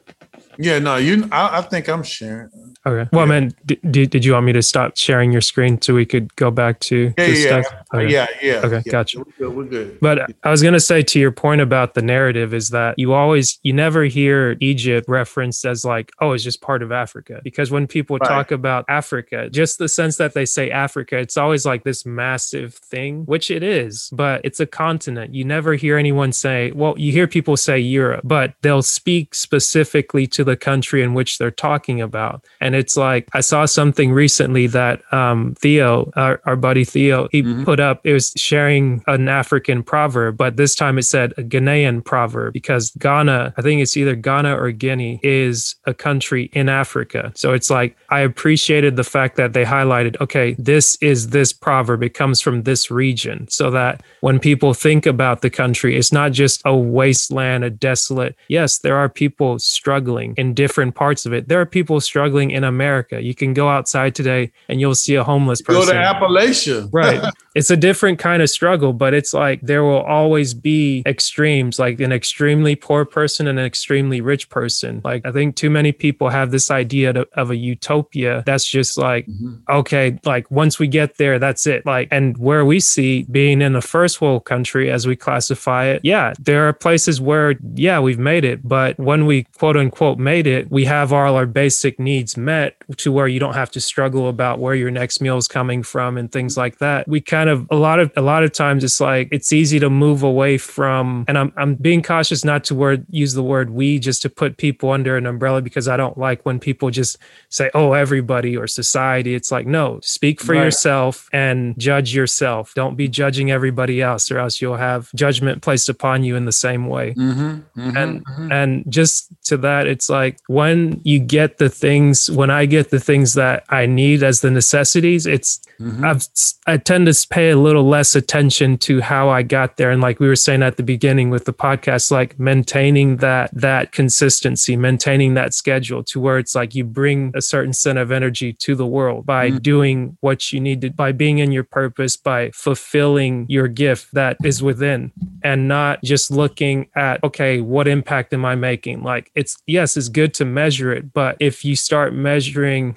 Yeah. No. You. I, I think I'm sharing. Okay. Well, man, did, did, did you want me to stop sharing your screen so we could go back to Yeah. this Yeah. stuff? Okay. Yeah. Yeah. Okay, yeah. gotcha. We're good. We're good. But I was going to say to your point about the narrative is that you always, you never hear Egypt referenced as like, oh, it's just part of Africa. Because when people Right. talk about Africa, just the sense that they say Africa, it's always like this massive thing, which it is, but it's a continent. You never hear anyone say, well, you hear people say Europe, but they'll speak specifically to the country in which they're talking about. And it's like, I saw something recently that um, Theo, our, our buddy Theo, he Mhm. put up, it was sharing an African proverb, but this time it said a Ghanaian proverb because Ghana, I think it's either Ghana or Guinea, is a country in Africa. So it's like, I appreciated the fact that they highlighted, okay, this is this proverb, it comes from this region, so that when people think about the country, it's not just a wasteland, a desolate. Yes, there are people struggling in different parts of it. There are people struggling in America. You can go outside today and you'll see a homeless person. Go to Appalachia. right. It's a different kind of struggle, but it's like there will always be extremes, like an extremely poor person and an extremely rich person. Like I think too many people have this idea to, of a utopia that's just like, Mhm. okay, like once we get there, that's it. Like, and where we see being in a first world country as we classify it, yeah, there are places where, yeah, we've made it. But when we quote unquote made it, we have all our basic needs met to where you don't have to struggle about where your next meal is coming from and things like that. We kind of, a lot of, a lot of times it's like, it's easy to move away from, and I'm, I'm being cautious not to word, use the word we just to put people under an umbrella because I don't like when people just say, oh, everybody or society. It's like, no, speak for Right. yourself and judge yourself. Don't be judging everybody else, or else you'll have judgment placed upon you in the same way. Mhm, mhm, And mhm. and just to that, it's like when you get the things, when I get the things that I need as the necessities, it's Mhm. I've I tend to pay a little less attention to how I got there. And like we were saying at the beginning with the podcast, like maintaining that that consistency, maintaining that schedule to where it's like you bring a certain set of energy to the world by Mm. doing what you need to by being in your purpose, by fulfilling your gift that is within and not just looking at okay, what impact am I making? Like it's yes, it's good to measure it, but if you start measuring,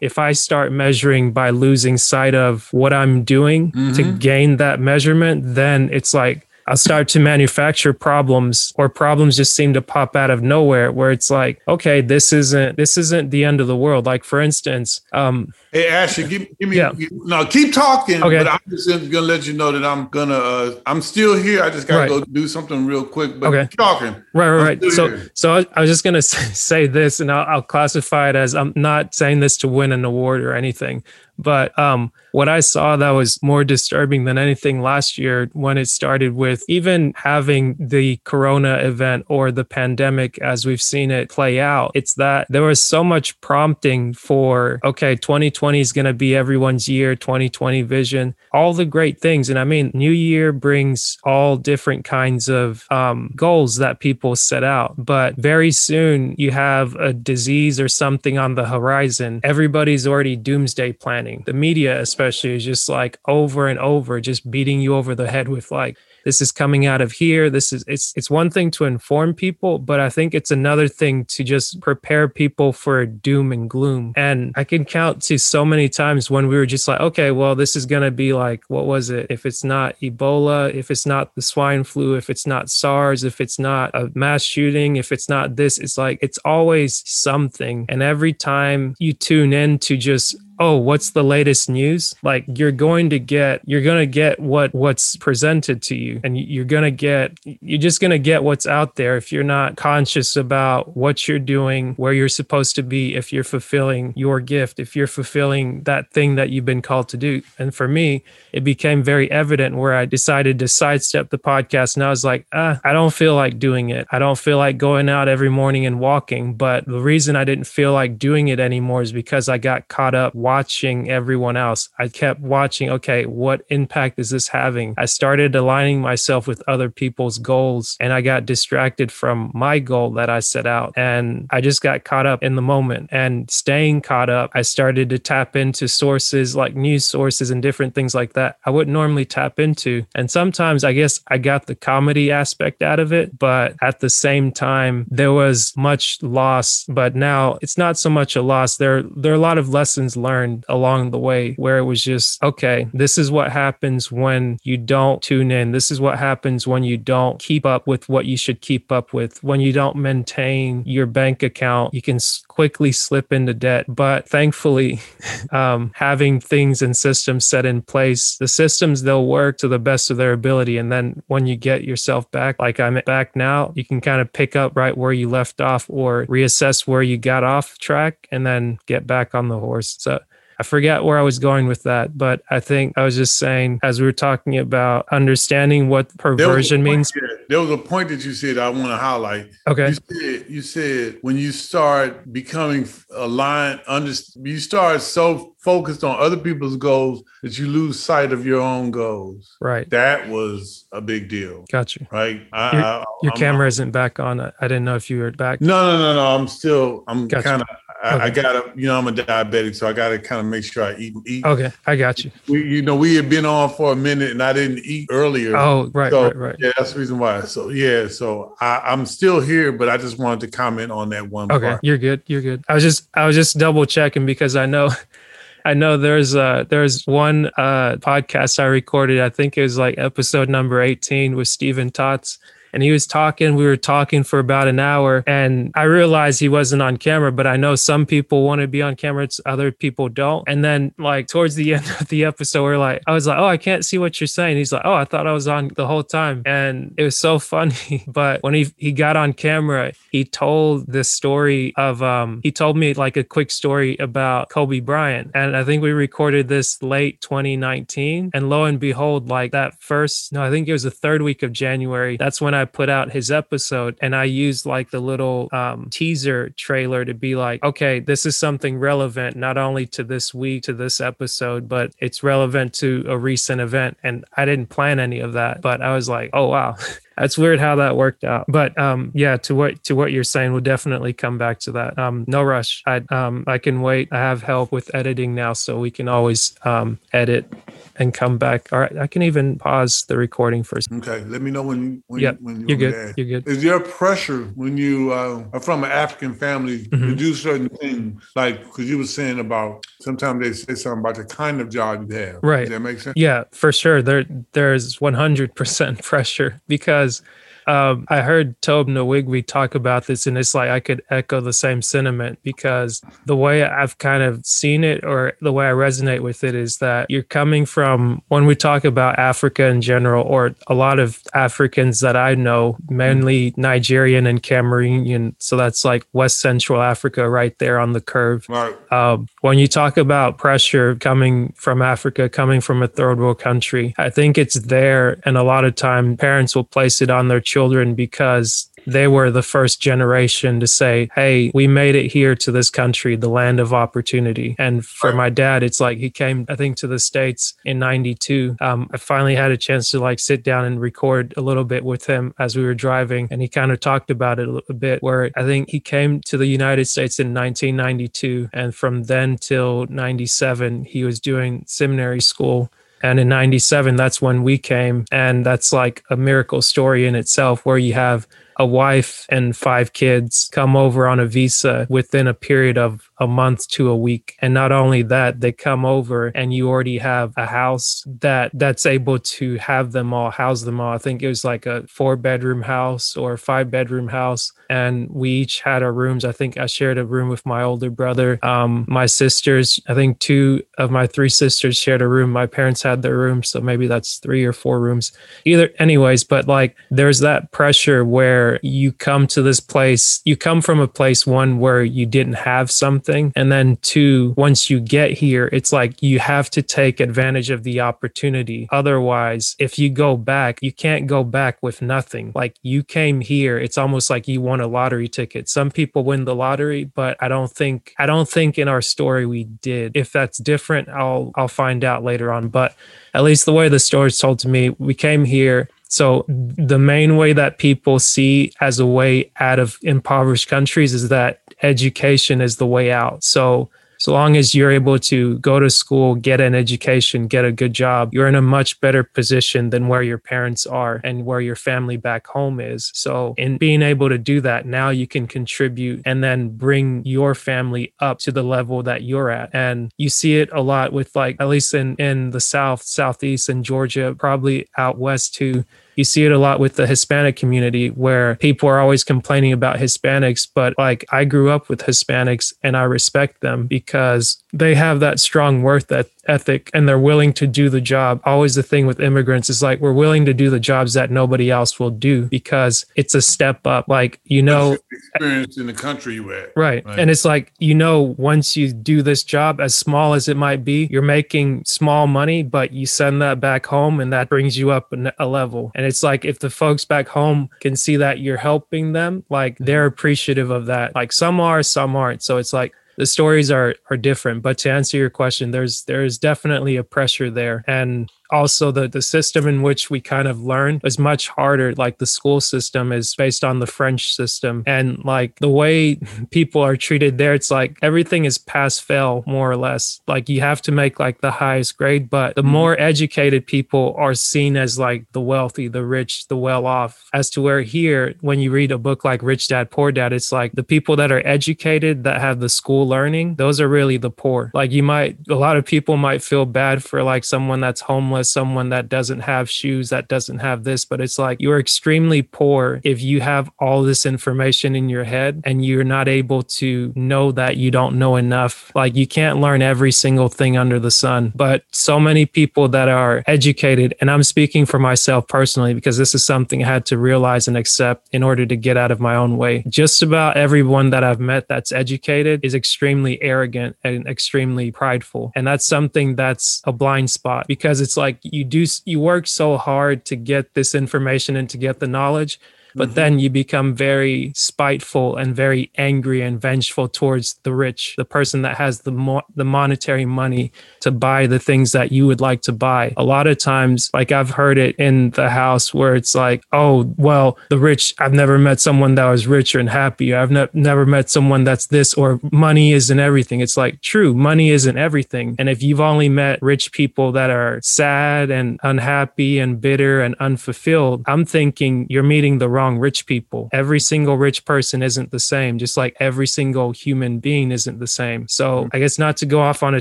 if I start measuring by losing sight of what I'm doing to Mhm. gain that measurement, then it's like I'll start to manufacture problems or problems just seem to pop out of nowhere where it's like, okay, this isn't this isn't the end of the world. Like for instance, um Hey Ashley, give, give me Yeah. no. Keep talking, Okay. but I'm just gonna let you know that I'm gonna. Uh, I'm still here. I just gotta Right. go do something real quick. But Okay. keep talking. Right, right, right. So, here. so I, I was just gonna say, say this, and I'll, I'll classify it as I'm not saying this to win an award or anything, but um, what I saw that was more disturbing than anything last year when it started with even having the Corona event or the pandemic as we've seen it play out. It's that there was so much prompting for okay, 2020 is going to be everyone's year, 2020 vision, all the great things, and I mean, New Year brings all different kinds of um, goals that people set out. But very soon you have a disease or something on the horizon. Everybody's already doomsday planning. The media, especially, is just like over and over, just beating you over the head with like, this is coming out of here this is it's it's one thing to inform people but i think it's another thing to just prepare people for doom and gloom. And i can count to so many times when we were just like okay well this is going to be like what was it? If it's not ebola if it's not the swine flu if it's not sars if it's not a mass shooting if it's not this it's like it's always something. And every time you tune in to just oh what's the latest news? Like you're going to get you're going to get what what's presented to you and you- you're going to get you're just going to get what's out there if you're not conscious about what you're doing where you're supposed to be if you're fulfilling your gift if you're fulfilling that thing that you've been called to do. And for me it became very evident where i decided to sidestep the podcast and i was like ah, i don't feel like doing it. I don't feel like going out every morning and walking. But the reason i didn't feel like doing it anymore is because i got caught up watching everyone else. I kept watching okay what impact is this having? I started aligning myself with other people's goals and i got distracted from my goal that i set out. And i just got caught up in the moment. And staying caught up i started to tap into sources like news sources and different things like that i wouldn't normally tap into. And sometimes i guess i got the comedy aspect out of it but at the same time there was much loss. But now it's not so much a loss. There there are a lot of lessons learned along the way where it was just okay this is what happens when you don't tune in. This is what happens when you don't keep up with what you should keep up with. When you don't maintain your bank account you can quickly slip into debt. But thankfully um, having things and systems set in place the systems they'll work to the best of their ability. And then when you get yourself back like i'm back now you can kind of pick up right where you left off or reassess where you got off track and then get back on the horse. So I forget where I was going with that, but I think I was just saying, as we were talking about understanding what There was a perversion means. yeah, There was a point that you said I want to highlight. Okay. You said you said when you start becoming aligned, under you start so focused on other people's goals that you lose sight of your own goals. Right. That was a big deal, Gotcha. right? I, Your- I- Your camera isn't back on. I I didn't know if you were back. No, no, no, no. I'm still. I'm Gotcha. kind of. I, I gotta, you know, I'm a diabetic, so I gotta kind of make sure I eat. And eat. Okay, I got you. We, you know, we had been on for a minute, and I didn't eat earlier. Oh, right, so, right, right. Yeah, that's the reason why. So yeah, so I, I'm still here, but I just wanted to comment on that one Okay, part. you're good. You're good. I was just I was just double checking because I know I know there's uh there's one uh podcast I recorded. I think it was like episode number 18 with Stephen Tots. And he was talking, we were talking for about an hour, and I realized he wasn't on camera, but I know some people want to be on camera, other people don't. And then, like, towards the end of the episode, we're like, I was like, Oh, I can't see what you're saying. He's like, Oh, I thought I was on the whole time. And it was so funny. But when he, he got on camera, he told this story of, um, he told me like a quick story about Kobe Bryant. And I think we recorded this late 2019. And lo and behold, like that first, no, I think it was the third week of January. That's when I put out his episode. And I used like the little um, teaser trailer to be like, okay, this is something relevant, not only to this week, to this episode, but it's relevant to a recent event. And I didn't plan any of that, but I was like, oh, wow. That's weird how that worked out. But um, yeah, to what to what you're saying, we'll definitely come back to that. Um, no rush. I um, I can wait. I have help with editing now, so we can always um, edit and come back. All right, I can even pause the recording for. Okay, let me know when you when, Yep, when You're me good. to add. You're good. Is there pressure when you uh, are from an African family to Mhm. do certain things? Like, because you were saying about sometimes they say something about the kind of job you have. Right. Does that make sense? Yeah, for sure. There there's 100% pressure because um, I heard Tobe Nwigwe talk about this, and it's like I could echo the same sentiment because the way I've kind of seen it, or the way I resonate with it, is that you're coming from when we talk about Africa in general, or a lot of Africans that I know, mainly Nigerian and Cameroonian. So that's like West Central Africa, right there on the curve. Right. Um, when you talk about pressure coming from Africa, coming from a third world country, I think it's there. And a lot of time parents will place it on their children because they were the first generation to say, Hey, we made it here to this country, the land of opportunity. And for Right. my dad, it's like he came, I think, to the States in 92. Um, I finally had a chance to like sit down and record a little bit with him as we were driving. And he kind of talked about it a little bit, where I think he came to the United States in 1992. And from then till 97, he was doing seminary school. And in 97, that's when we came. And that's like a miracle story in itself, where you have a wife and five kids come over on a visa within a period of a month to a week. And not only that they come over and you already have a house that that's able to have them all house them all. I think it was like a four bedroom house or five bedroom house. And we each had our rooms. I think i shared a room with my older brother. Um my sisters i think two of my three sisters shared a room. My parents had their room so maybe that's three or four rooms. Either anyways but like there's that pressure where you come to this place you come from a place one where you didn't have something and then two once you get here it's like you have to take advantage of the opportunity. Otherwise if you go back you can't go back with nothing. Like you came here it's almost like you won a lottery ticket. Some people win the lottery but i don't think i don't think in our story we did. If that's different i'll i'll find out later on. But at least the way the story is told to me we came here. So the main way that people see as a way out of impoverished countries is that education is the way out. So so long as you're able to go to school, get an education, get a good job, you're in a much better position than where your parents are and where your family back home is. So, in being able to do that, now you can contribute and then bring your family up to the level that you're at. And you see it a lot with, like, at least in, in the South, Southeast, and Georgia, probably out West too you see it a lot with the Hispanic community where people are always complaining about Hispanics, but like I grew up with Hispanics and I respect them because they have that strong worth eth- ethic and they're willing to do the job. Always the thing with immigrants is like we're willing to do the jobs that nobody else will do because it's a step up. Like, you know, experience in the country you're at. Right. Right. And it's like, you know, once you do this job, as small as it might be, you're making small money, but you send that back home and that brings you up a a level. And it's like, if the folks back home can see that you're helping them, like they're appreciative of that. Like some are, some aren't. So it's like, the stories are are different. But to answer your question there's there's definitely a pressure there. And also the the system in which we kind of learn is much harder. Like the school system is based on the french system. And like the way people are treated there it's like everything is pass fail more or less. Like you have to make like the highest grade but the mm-hmm. more educated people are seen as like the wealthy the rich the well off. As to where here when you read a book like rich dad poor dad it's like the people that are educated that have the school learning those are really the poor. Like you might a lot of people might feel bad for like someone that's homeless someone that doesn't have shoes, that doesn't have this, but it's like you're extremely poor if you have all this information in your head and you're not able to know that you don't know enough. Like you can't learn every single thing under the sun. But so many people that are educated, and I'm speaking for myself personally because this is something I had to realize and accept in order to get out of my own way. Just about everyone that I've met that's educated is extremely arrogant and extremely prideful. And that's something that's a blind spot because it's like you do you work so hard to get this information and to get the knowledge but mm-hmm. then you become very spiteful and very angry and vengeful towards the rich the person that has the mo- the monetary money to buy the things that you would like to buy. A lot of times like i've heard it in the house where it's like oh well the rich i've never met someone that was richer and happier. I've ne- never met someone that's this or money isn't everything. It's like true money isn't everything. And if you've only met rich people that are sad and unhappy and bitter and unfulfilled i'm thinking you're meeting the wrong wrong rich people. Every single rich person isn't the same, just like every single human being isn't the same. So mm-hmm. I guess not to go off on a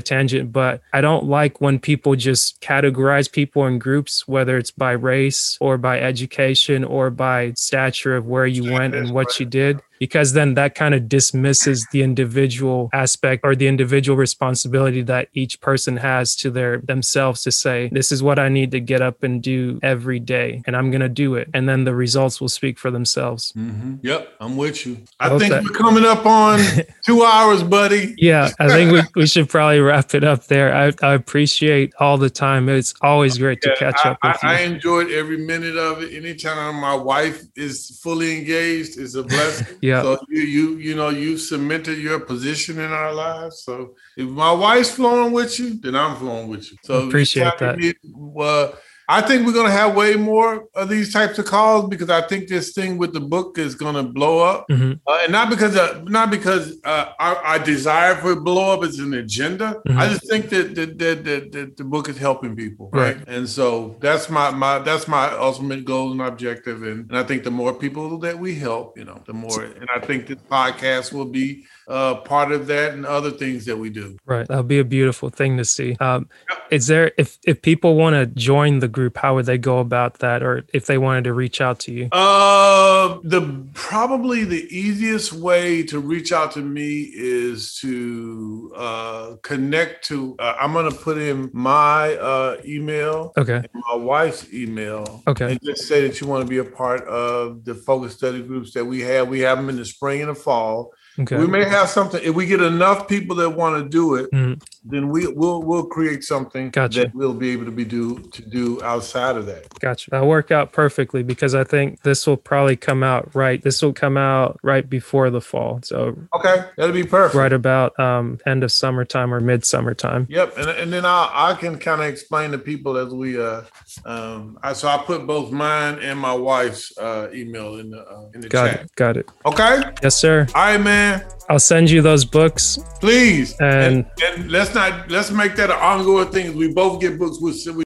tangent, but I don't like when people just categorize people in groups, whether it's by race or by education or by stature of where you went and what you did because then that kind of dismisses the individual aspect or the individual responsibility that each person has to their themselves to say this is what i need to get up and do every day and i'm going to do it. And then the results will speak for themselves. Mm-hmm. yep i'm with you. I, I think that- we're coming up on two hours buddy. Yeah i think we, we should probably wrap it up there. I, I appreciate all the time. It's always great yeah, to catch up with I, you. i enjoyed every minute of it. Anytime my wife is fully engaged it's a blessing. Yeah yeah. So you you you know you cemented your position in our lives. So if my wife's flowing with you, then I'm flowing with you. So appreciate that. Me, uh, I think we're going to have way more of these types of calls because I think this thing with the book is going to blow up, mm-hmm. uh, and not because not because uh, I, I, desire for it blow up is an agenda. Mm-hmm. I just think that that, that, that, that the book is helping people, right? right? And so that's my my that's my ultimate goal and objective, and, and I think the more people that we help, you know, the more, and I think this podcast will be uh, part of that and other things that we do. Right, that'll be a beautiful thing to see. Um, is there if if people want to join the group, how would they go about that, or if they wanted to reach out to you? Uh, the probably the easiest way to reach out to me is to uh, connect to. Uh, I'm gonna put in my uh, email, okay, my wife's email, okay, and just say that you want to be a part of the focus study groups that we have. We have them in the spring and the fall. Okay. We may have something if we get enough people that want to do it, mm-hmm. then we will we'll create something gotcha. that we'll be able to be do to do outside of that. Gotcha. That'll work out perfectly because I think this will probably come out right. This will come out right before the fall. So okay, that'll be perfect. Right about um, end of summertime or mid summertime. Yep, and, and then I I can kind of explain to people as we uh um I so I put both mine and my wife's uh email in the uh, in the got chat. It, got it. Okay. Yes, sir. All right, man man. I'll send you those books. Please. And, and, and let's not let's make that an ongoing thing. We both get books. We